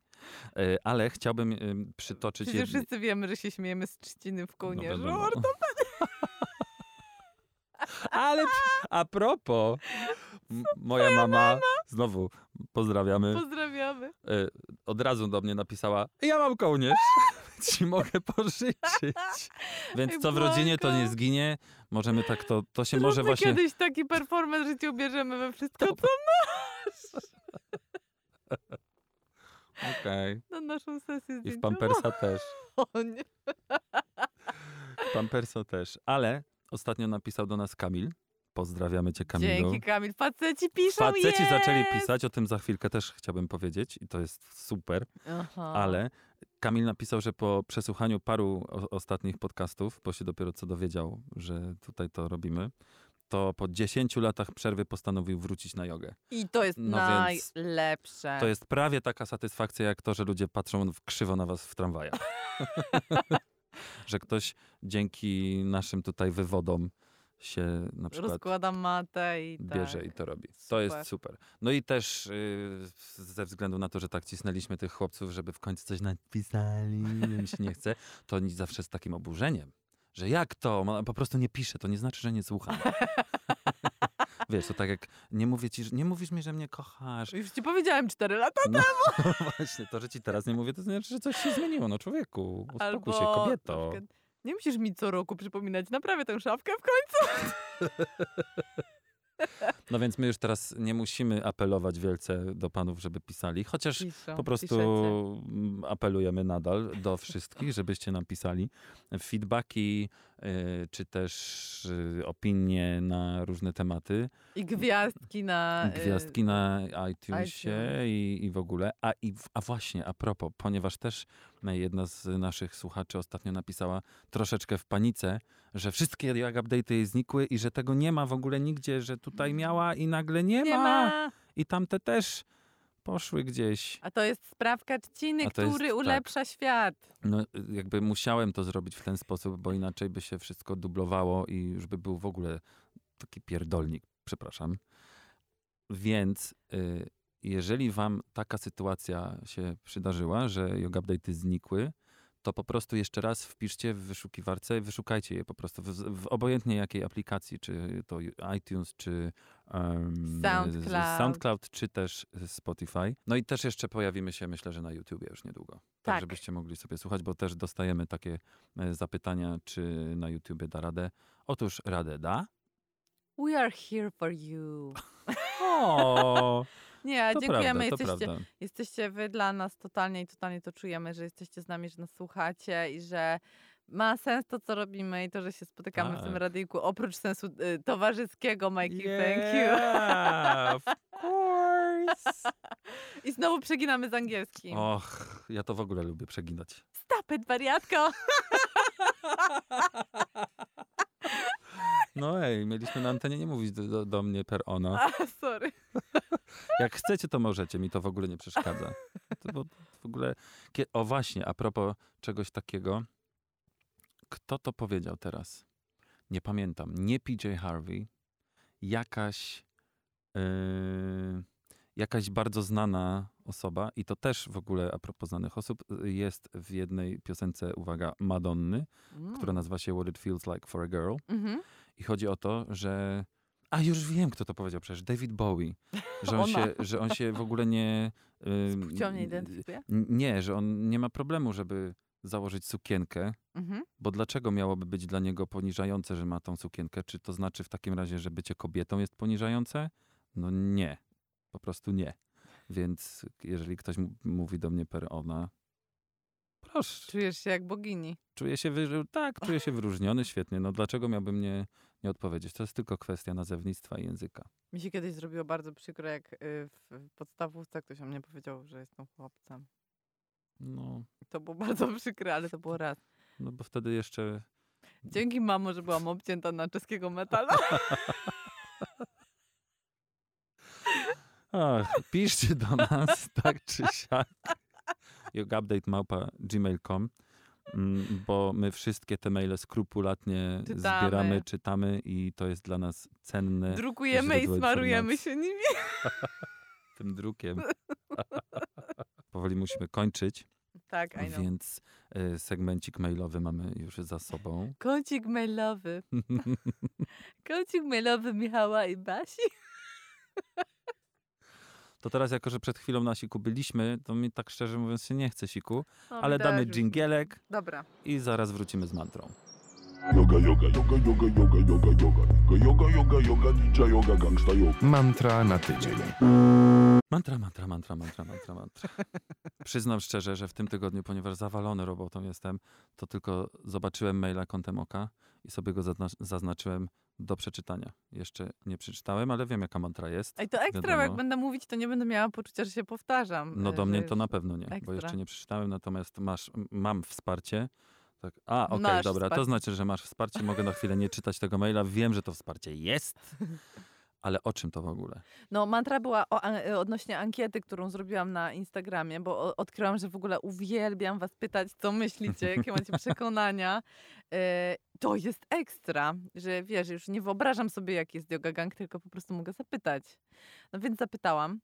Y, ale chciałbym y, przytoczyć... Przecież jed- wszyscy wiemy, że się śmiejemy z trzciny w No kołnierzu. wiadomo. Ale przy- a propos, moja mama, znowu pozdrawiamy, Pozdrawiamy. y, od razu do mnie napisała, ja mam kołnierz, ci mogę pożyczyć. Więc co w rodzinie, to nie zginie. Możemy tak, to, to się może Zróbmy właśnie... kiedyś taki performance, że cię ubierzemy we wszystko, To- co Okej. na naszą sesję I w. Pampersa też. O nie. W Pampersa też. Ale ostatnio napisał do nas Kamil. Pozdrawiamy cię, Kamilu. Dzięki Kamil. Faceci piszą Faceci jest! zaczęli pisać, o tym za chwilkę też chciałbym powiedzieć i to jest super. Aha. Ale Kamil napisał, że po przesłuchaniu paru o, ostatnich podcastów, bo się dopiero co dowiedział, że tutaj to robimy, to po 10 latach przerwy postanowił wrócić na jogę. I to jest No najlepsze. To jest prawie taka satysfakcja, jak to, że ludzie patrzą w krzywo na was w tramwajach. że ktoś dzięki naszym tutaj wywodom się na przykład Rozkładam matę i bierze tak. i to robi. To Super. jest super. No i też yy, ze względu na to, że tak cisnęliśmy tych chłopców, żeby w końcu coś napisali, mi się nie chce, to oni zawsze z takim oburzeniem, że jak to? Po prostu nie pisze, to nie znaczy, że nie słucham. Wiesz, to tak jak nie mówię ci, nie mówisz mi, że mnie kochasz. Już ci powiedziałem 4 lata No właśnie, to, że ci teraz nie mówię, to znaczy, że coś się zmieniło. No człowieku, uspokój Albo się, kobieto. Nie musisz mi co roku przypominać, naprawię tę szafkę w końcu. No więc my już teraz nie musimy apelować wielce do panów, żeby pisali, chociaż Piszą, po prostu piszecie. apelujemy nadal do wszystkich, żebyście nam pisali feedbacki, y, czy też y, opinie na różne tematy, I gwiazdki na... y, gwiazdki na iTunesie iTunes. i, i w ogóle. A, i, a właśnie, a propos, ponieważ też jedna z naszych słuchaczy ostatnio napisała troszeczkę w panice, że wszystkie jak update'y jej znikły i że tego nie ma w ogóle nigdzie, że tutaj miała i nagle nie, Nie ma. ma. I tamte też poszły gdzieś. A to jest sprawka trzciny, to jest- który tak. ulepsza świat. No, jakby musiałem to zrobić w ten sposób, bo inaczej by się wszystko dublowało i już by był w ogóle taki pierdolnik, przepraszam. Więc y, jeżeli wam taka sytuacja się przydarzyła, że yoga update'y znikły, to po prostu jeszcze raz wpiszcie w wyszukiwarce, wyszukajcie je po prostu w, w obojętnie jakiej aplikacji, czy to iTunes, czy em, SoundCloud. SoundCloud, czy też Spotify. No i też jeszcze pojawimy się, myślę, że na YouTubie już niedługo. Tak, Tak. żebyście mogli sobie słuchać, bo też dostajemy takie e, zapytania, czy na YouTubie da radę. Otóż radę da. We are here for you. O, Nie, to dziękujemy. prawda, jesteście, prawda. jesteście wy dla nas totalnie i totalnie to czujemy, że jesteście z nami, że nas słuchacie i że ma sens to, co robimy i to, że się spotykamy w tym Tak. radyjku, oprócz sensu y, towarzyskiego, Mikey, thank you. Yeah, of course. I znowu przeginamy z angielskim. Och, ja to w ogóle lubię przeginać. Stop it, wariatko! No ej, mieliśmy na antenie nie mówić do, do, mnie per ona. A, sorry. Jak chcecie, to możecie, mi to w ogóle nie przeszkadza. To, bo w ogóle, o właśnie, a propos czegoś takiego, kto to powiedział teraz? Nie pamiętam. Nie PJ Harvey, jakaś, yy, jakaś bardzo znana osoba i to też w ogóle a propos znanych osób, y, jest w jednej piosence, uwaga, Madonny, Mm. która nazywa się What It Feels Like for a Girl. Mhm. I chodzi o to, że. A już wiem, kto to powiedział przecież. David Bowie. Że on, się, że on się w ogóle nie. Z płcią nie identyfikuje? n- Nie, że on nie ma problemu, żeby założyć sukienkę, Mhm. bo dlaczego miałoby być dla niego poniżające, że ma tą sukienkę? Czy to znaczy w takim razie, że bycie kobietą jest poniżające? No nie. Po prostu nie. Więc jeżeli ktoś mówi do mnie per ona, Czujesz się jak bogini. Czuję się, wy... tak, czuję się wyróżniony, świetnie. No dlaczego miałbym nie, nie odpowiedzieć? To jest tylko kwestia nazewnictwa i języka. Mi się kiedyś zrobiło bardzo przykro, jak y, w podstawówce ktoś o mnie powiedział, że jestem chłopcem. No, To było bardzo przykre, ale to było raz. no bo wtedy jeszcze Dzięki mamo, że byłam obcięta na czeskiego metala. Ach, piszcie do nas, tak czy siak. jogupdate.gmail.com mm, bo my wszystkie te maile skrupulatnie Czytamy. zbieramy, czytamy i to jest dla nas cenne Drukujemy i smarujemy informacji. się nimi. tym drukiem. Powoli musimy kończyć, Tak, I know. więc y, segmencik mailowy mamy już za sobą. Kącik mailowy. Kącik mailowy Michała i Basi. To teraz, jako że przed chwilą na siku byliśmy, to mi tak szczerze mówiąc się nie chce siku, No, ale damy dżingielek Dobra. i zaraz wrócimy z mantrą. Yoga, yoga, yoga, yoga, yoga, yoga, yoga. Yoga, yoga, yoga, ninja yoga, gangsta yoga. Mantra na tydzień. Mantra, mantra, mantra, mantra, mantra, mantra. Przyznam szczerze, że w tym tygodniu, ponieważ zawalony robotą jestem, to tylko zobaczyłem maila kątem oka i sobie go zazna- zaznaczyłem do przeczytania. Jeszcze nie przeczytałem, ale wiem, jaka mantra jest. Ej, to ekstra, bo jak Wiadomo. będę mówić, to nie będę miała poczucia, że się powtarzam. No e, do że mnie to na pewno nie, bo ekstra. jeszcze nie przeczytałem, natomiast masz, mam wsparcie. Tak. A, okej, Masz dobra, to wsparcie. znaczy, że masz wsparcie, mogę na chwilę nie czytać tego maila, wiem, że to wsparcie jest, ale o czym to w ogóle? No, mantra była o, e, odnośnie ankiety, którą zrobiłam na Instagramie, bo odkryłam, że w ogóle uwielbiam was pytać, co myślicie, jakie macie przekonania. E, to jest ekstra, że wiesz, już nie wyobrażam sobie, jak jest yoga gang, tylko po prostu mogę zapytać. No więc zapytałam,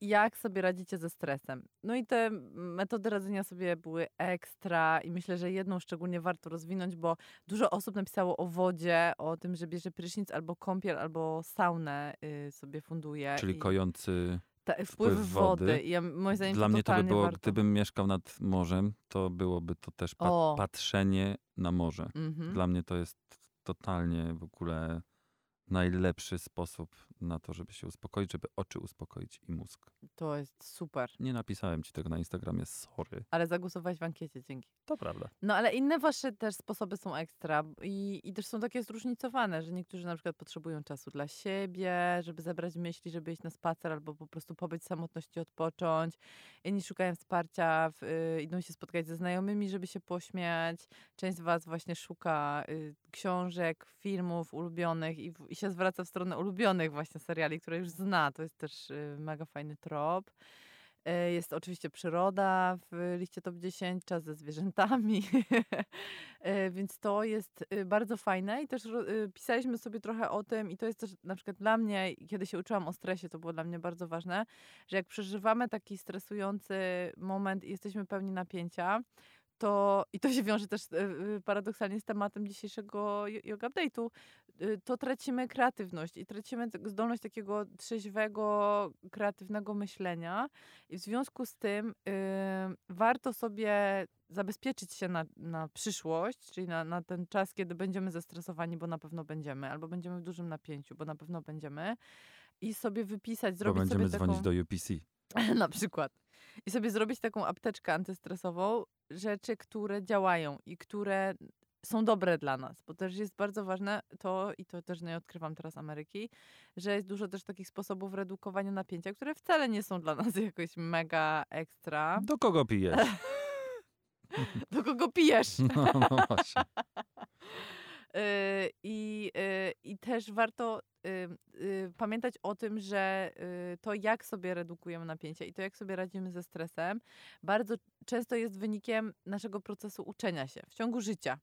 jak sobie radzicie ze stresem. No i te metody radzenia sobie były ekstra i myślę, że jedną szczególnie warto rozwinąć, bo dużo osób napisało o wodzie, o tym, że bierze prysznic albo kąpiel, albo saunę y, sobie funduje. Czyli i kojący ta, wpływ, wpływ wody. wody. Ja, moim zdaniem Dla to mnie to by było, warto. gdybym mieszkał nad morzem, to byłoby to też O. patrzenie na morze. Mhm. Dla mnie to jest totalnie w ogóle najlepszy sposób na to, żeby się uspokoić, żeby oczy uspokoić i mózg. To jest super. Nie napisałem ci tego na Instagramie, sorry. Ale zagłosowałeś w ankiecie, dzięki. To prawda. No ale inne wasze też sposoby są ekstra i, i też są takie zróżnicowane, że niektórzy na przykład potrzebują czasu dla siebie, żeby zebrać myśli, żeby iść na spacer albo po prostu pobyć w samotności, odpocząć. Inni szukają wsparcia, w, y, idą się spotkać ze znajomymi, żeby się pośmiać. Część z was właśnie szuka y, książek, filmów ulubionych i, i się zwraca w stronę ulubionych właśnie seriali, które już zna. To jest też y, mega fajny trop. E, Jest oczywiście przyroda w liście top 10, czas ze zwierzętami, E, więc to jest y, bardzo fajne i też y, pisaliśmy sobie trochę o tym i to jest też na przykład dla mnie, kiedy się uczyłam o stresie, to było dla mnie bardzo ważne, że jak przeżywamy taki stresujący moment i jesteśmy pełni napięcia, to, i to się wiąże też y, y, paradoksalnie z tematem dzisiejszego yo- yoga update'u, y, to tracimy kreatywność i tracimy zdolność takiego trzeźwego, kreatywnego myślenia. I w związku z tym y, warto sobie zabezpieczyć się na, na przyszłość, czyli na, na ten czas, kiedy będziemy zestresowani, bo na pewno będziemy, albo będziemy w dużym napięciu, bo na pewno będziemy. I sobie wypisać, Bo zrobić będziemy sobie dzwonić do UPC. na przykład. I sobie zrobić taką apteczkę antystresową, rzeczy, które działają i które są dobre dla nas, bo też jest bardzo ważne to, i to też nie odkrywam teraz Ameryki, że jest dużo też takich sposobów redukowania napięcia, które wcale nie są dla nas jakoś mega ekstra. Do kogo pijesz? Do kogo pijesz? No, no właśnie. Y, I, y, I też warto y, pamiętać o tym, że to jak sobie redukujemy napięcie i to jak sobie radzimy ze stresem, bardzo często jest wynikiem naszego procesu uczenia się w ciągu życia.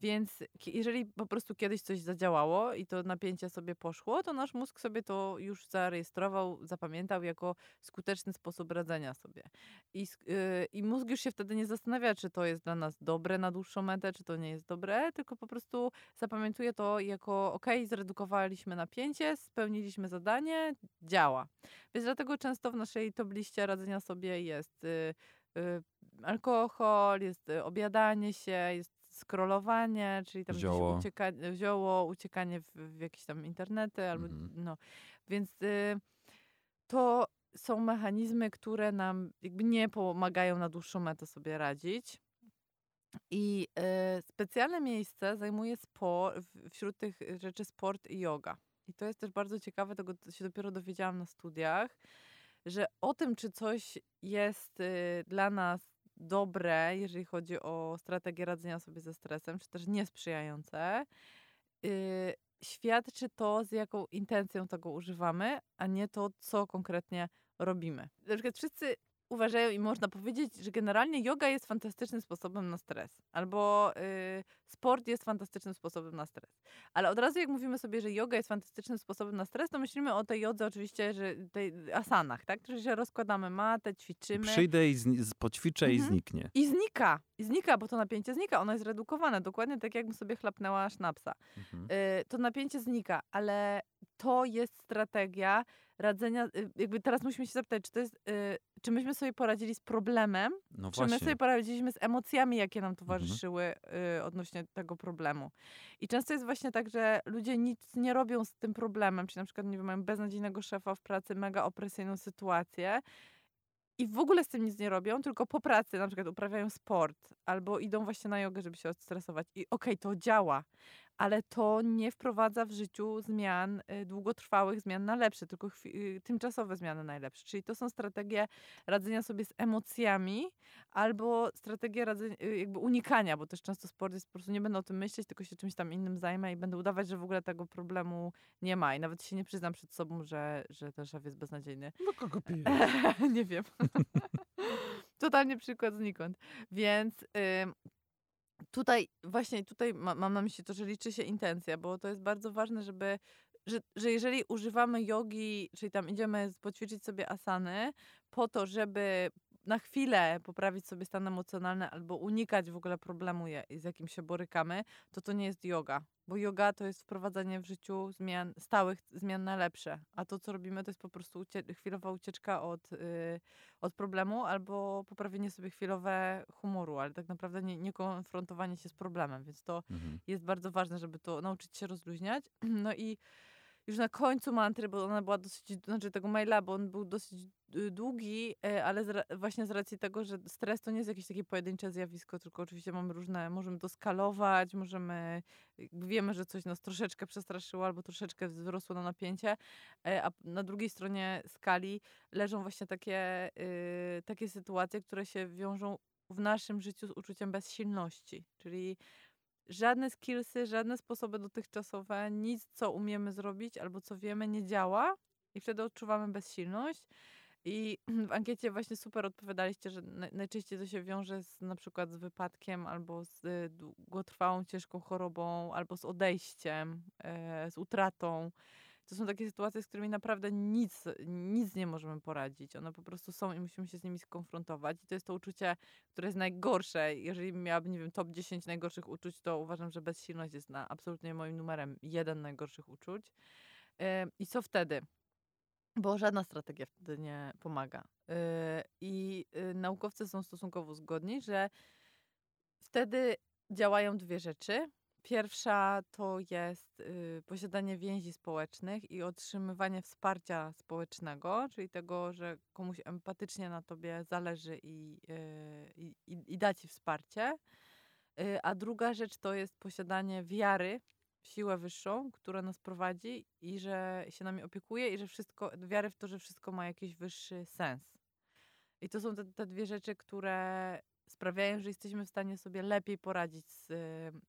Więc jeżeli po prostu kiedyś coś zadziałało i to napięcie sobie poszło, to nasz mózg sobie to już zarejestrował, zapamiętał jako skuteczny sposób radzenia sobie. I, sk- y, I mózg już się wtedy nie zastanawia, czy to jest dla nas dobre na dłuższą metę, czy to nie jest dobre, tylko po prostu zapamiętuje to jako ok, zredukowaliśmy napięcie, spełniliśmy zadanie, działa. Więc dlatego często w naszej top radzenia sobie jest y, y, alkohol, jest y, obiadanie się, jest scrollowanie, czyli tam gdzieś ucieka, zioło, uciekanie w, w jakieś tam internety, albo Mhm. no. Więc y, to są mechanizmy, które nam jakby nie pomagają na dłuższą metę sobie radzić. I y, specjalne miejsce zajmuje spo, w- wśród tych rzeczy sport i yoga. I to jest też bardzo ciekawe, tego się dopiero dowiedziałam na studiach, że o tym, czy coś jest y, dla nas dobre, jeżeli chodzi o strategię radzenia sobie ze stresem, czy też niesprzyjające, y, świadczy to, z jaką intencją tego używamy, a nie to, co konkretnie robimy. Na przykład wszyscy uważają i można powiedzieć, że generalnie yoga jest fantastycznym sposobem na stres, albo y, sport jest fantastycznym sposobem na stres. Ale od razu jak mówimy sobie, że yoga jest fantastycznym sposobem na stres, to myślimy o tej jodze oczywiście, że tej asanach, tak? Czyli że rozkładamy matę, ćwiczymy. Przyjdę i zni- poćwiczę i Mhm. zniknie. I znika, i znika, bo to napięcie znika, ono jest zredukowane, dokładnie tak jakbym sobie chlapnęła sznapsa. Mhm. Y, to napięcie znika, ale to jest strategia radzenia, y, jakby teraz musimy się zapytać, czy to jest, y, czy myśmy sobie poradzili z problemem, No czy my sobie poradziliśmy z emocjami, jakie nam towarzyszyły y, odnośnie tego problemu. I często jest właśnie tak, że ludzie nic nie robią z tym problemem, czyli na przykład, nie wiem, mają beznadziejnego szefa w pracy, mega opresyjną sytuację i w ogóle z tym nic nie robią, tylko po pracy na przykład uprawiają sport albo idą właśnie na jogę, żeby się odstresować. I okej, to działa, ale to nie wprowadza w życiu zmian y, długotrwałych, zmian na lepsze, tylko y, tymczasowe zmiany najlepsze. Czyli to są strategie radzenia sobie z emocjami albo strategie radzenia, y, jakby unikania, bo też często sport jest po prostu nie będę o tym myśleć, tylko się czymś tam innym zajmę i będę udawać, że w ogóle tego problemu nie ma i nawet się nie przyznam przed sobą, że, że ten szef jest beznadziejny. No kogo pije? nie wiem. Totalnie przykład znikąd. Więc tutaj właśnie tutaj ma, mam na myśli to, że liczy się intencja, bo to jest bardzo ważne, żeby że, że jeżeli używamy jogi, czyli tam idziemy poćwiczyć sobie asany po to, żeby na chwilę poprawić sobie stan emocjonalny albo unikać w ogóle problemu, z jakim się borykamy, to to nie jest yoga. Bo yoga to jest wprowadzanie w życiu zmian, stałych zmian na lepsze. A to, co robimy, to jest po prostu ucie- chwilowa ucieczka od, y, od problemu albo poprawienie sobie chwilowe humoru, ale tak naprawdę nie, nie konfrontowanie się z problemem. Więc to Mhm. jest bardzo ważne, żeby to nauczyć się rozluźniać. No i już na końcu mantry, bo ona była dosyć, znaczy tego maila, bo on był dosyć y, długi, e, ale z, właśnie z racji tego, że stres to nie jest jakieś takie pojedyncze zjawisko, tylko oczywiście mamy różne, możemy to skalować, możemy, wiemy, że coś nas troszeczkę przestraszyło albo troszeczkę wzrosło na napięcie, e, a na drugiej stronie skali leżą właśnie takie, y, takie sytuacje, które się wiążą w naszym życiu z uczuciem bezsilności, czyli żadne skillsy, żadne sposoby dotychczasowe, nic, co umiemy zrobić albo co wiemy, nie działa i wtedy odczuwamy bezsilność. I w ankiecie właśnie super odpowiadaliście, że naj- najczęściej to się wiąże z, na przykład z wypadkiem albo z y, długotrwałą, ciężką chorobą, albo z odejściem, e, z utratą. To są takie sytuacje, z którymi naprawdę nic, nic nie możemy poradzić. One po prostu są i musimy się z nimi skonfrontować. I to jest to uczucie, które jest najgorsze. Jeżeli miałabym, nie wiem, top 10 najgorszych uczuć, to uważam, że bezsilność jest na absolutnie moim numerem jeden najgorszych uczuć. I co wtedy? Bo żadna strategia wtedy nie pomaga. Yy, I yy, naukowcy są stosunkowo zgodni, że wtedy działają dwie rzeczy. Pierwsza to jest y, posiadanie więzi społecznych i otrzymywanie wsparcia społecznego, czyli tego, że komuś empatycznie na tobie zależy i, y, i, i, da ci wsparcie. Y, a druga rzecz to jest posiadanie wiary w siłę wyższą, która nas prowadzi i że się nami opiekuje i że wszystko, wiary w to, że wszystko ma jakiś wyższy sens. I to są te, te dwie rzeczy, które sprawiają, że jesteśmy w stanie sobie lepiej poradzić z,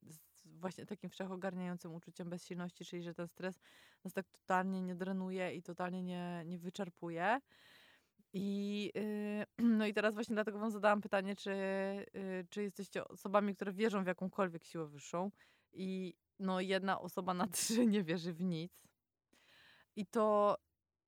z, właśnie takim wszechogarniającym uczuciem bezsilności, czyli że ten stres nas tak totalnie nie drenuje i totalnie nie, nie wyczerpuje. I, yy, no i teraz właśnie dlatego wam zadałam pytanie, czy, yy, czy jesteście osobami, które wierzą w jakąkolwiek siłę wyższą. I no jedna osoba na trzy nie wierzy w nic. I to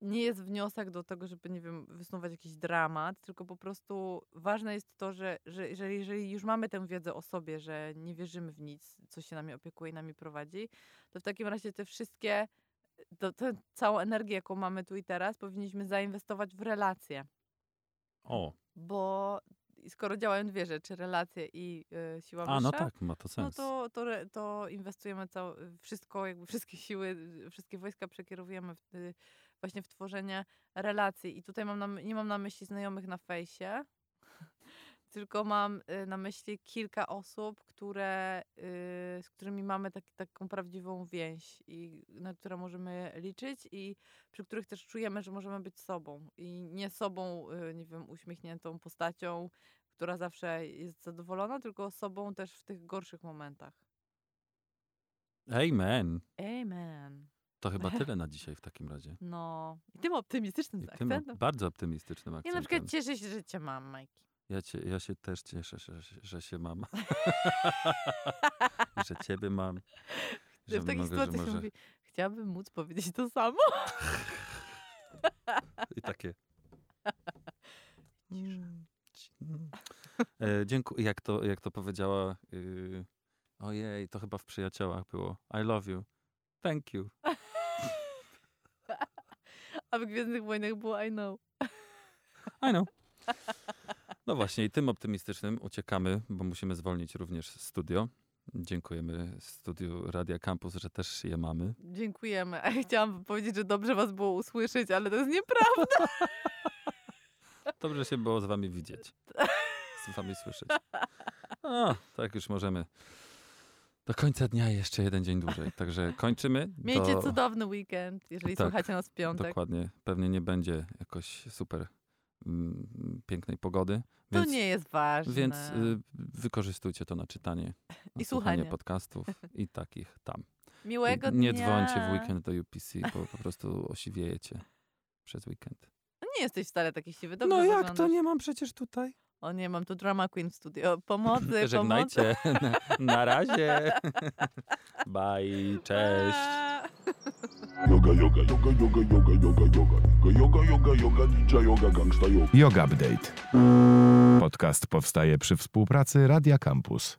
nie jest wniosek do tego, żeby, nie wiem, wysnuwać jakiś dramat, tylko po prostu ważne jest to, że, że jeżeli, jeżeli już mamy tę wiedzę o sobie, że nie wierzymy w nic, co się nami opiekuje i nami prowadzi, to w takim razie te wszystkie, to, tę całą energię, jaką mamy tu i teraz, powinniśmy zainwestować w relacje. O, Bo skoro działają dwie rzeczy, relacje i y, siła a no tak, ma to no sens. to, to, re- to inwestujemy całe, wszystko, jakby wszystkie siły, wszystkie wojska przekierowujemy w, y, właśnie w tworzenie relacji. I tutaj mam na, nie mam na myśli znajomych na fejsie, tylko mam y, na myśli kilka osób, które, y, z którymi mamy tak, taką prawdziwą więź i na które możemy liczyć i przy których też czujemy, że możemy być sobą. I nie sobą, y, nie wiem, uśmiechniętą postacią, która zawsze jest zadowolona, tylko sobą też w tych gorszych momentach. Amen. Amen. To chyba tyle na dzisiaj w takim razie. No. I tym optymistycznym I tym akcentem. bardzo optymistycznym Ja akcentem. na przykład cieszę się, że cię mam, Majki. Ja, cię, ja się też cieszę, że, że się mam. że ciebie mam. Że w takiej mogę, sytuacji się mówi, chciałabym móc powiedzieć to samo. I takie. Mm. E, dziękuję. Jak to, jak to powiedziała. Yy, ojej, to chyba w przyjaciołach było. I love you. Thank you. A w Gwiezdnych Wojnach było I know. I know. No właśnie, i tym optymistycznym uciekamy, bo musimy zwolnić również studio. Dziękujemy studiu Radia Campus, że też je mamy. Dziękujemy. A ja chciałam powiedzieć, że dobrze was było usłyszeć, ale to jest nieprawda. Dobrze się było z wami widzieć. Z wami słyszeć. O, tak już możemy. Do końca dnia jeszcze jeden dzień dłużej. Także kończymy. Miejcie Do- cudowny weekend, jeżeli Tak, słuchacie nas w piątek. Dokładnie. Pewnie nie będzie jakoś super mm, pięknej pogody. To Więc, nie jest ważne. więc y, wykorzystujcie to na czytanie. Na I słuchanie podcastów i takich tam. Miłego I nie dnia. dzwońcie w weekend do UPC, bo po prostu osiwiejecie przez weekend. No nie jesteś wcale taki siwy. Dobrze no jak to wyglądasz. nie mam przecież tutaj? O nie, mam tu drama queen w studio. Pomocy, pomocy. Żegnajcie. Na, na razie. Bye. Cześć. Yoga, yoga, yoga, yoga, yoga, yoga, yoga. Yoga, yoga, yoga, ninja yoga, gangsta yoga. Yoga Update. Podcast powstaje przy współpracy Radia Campus.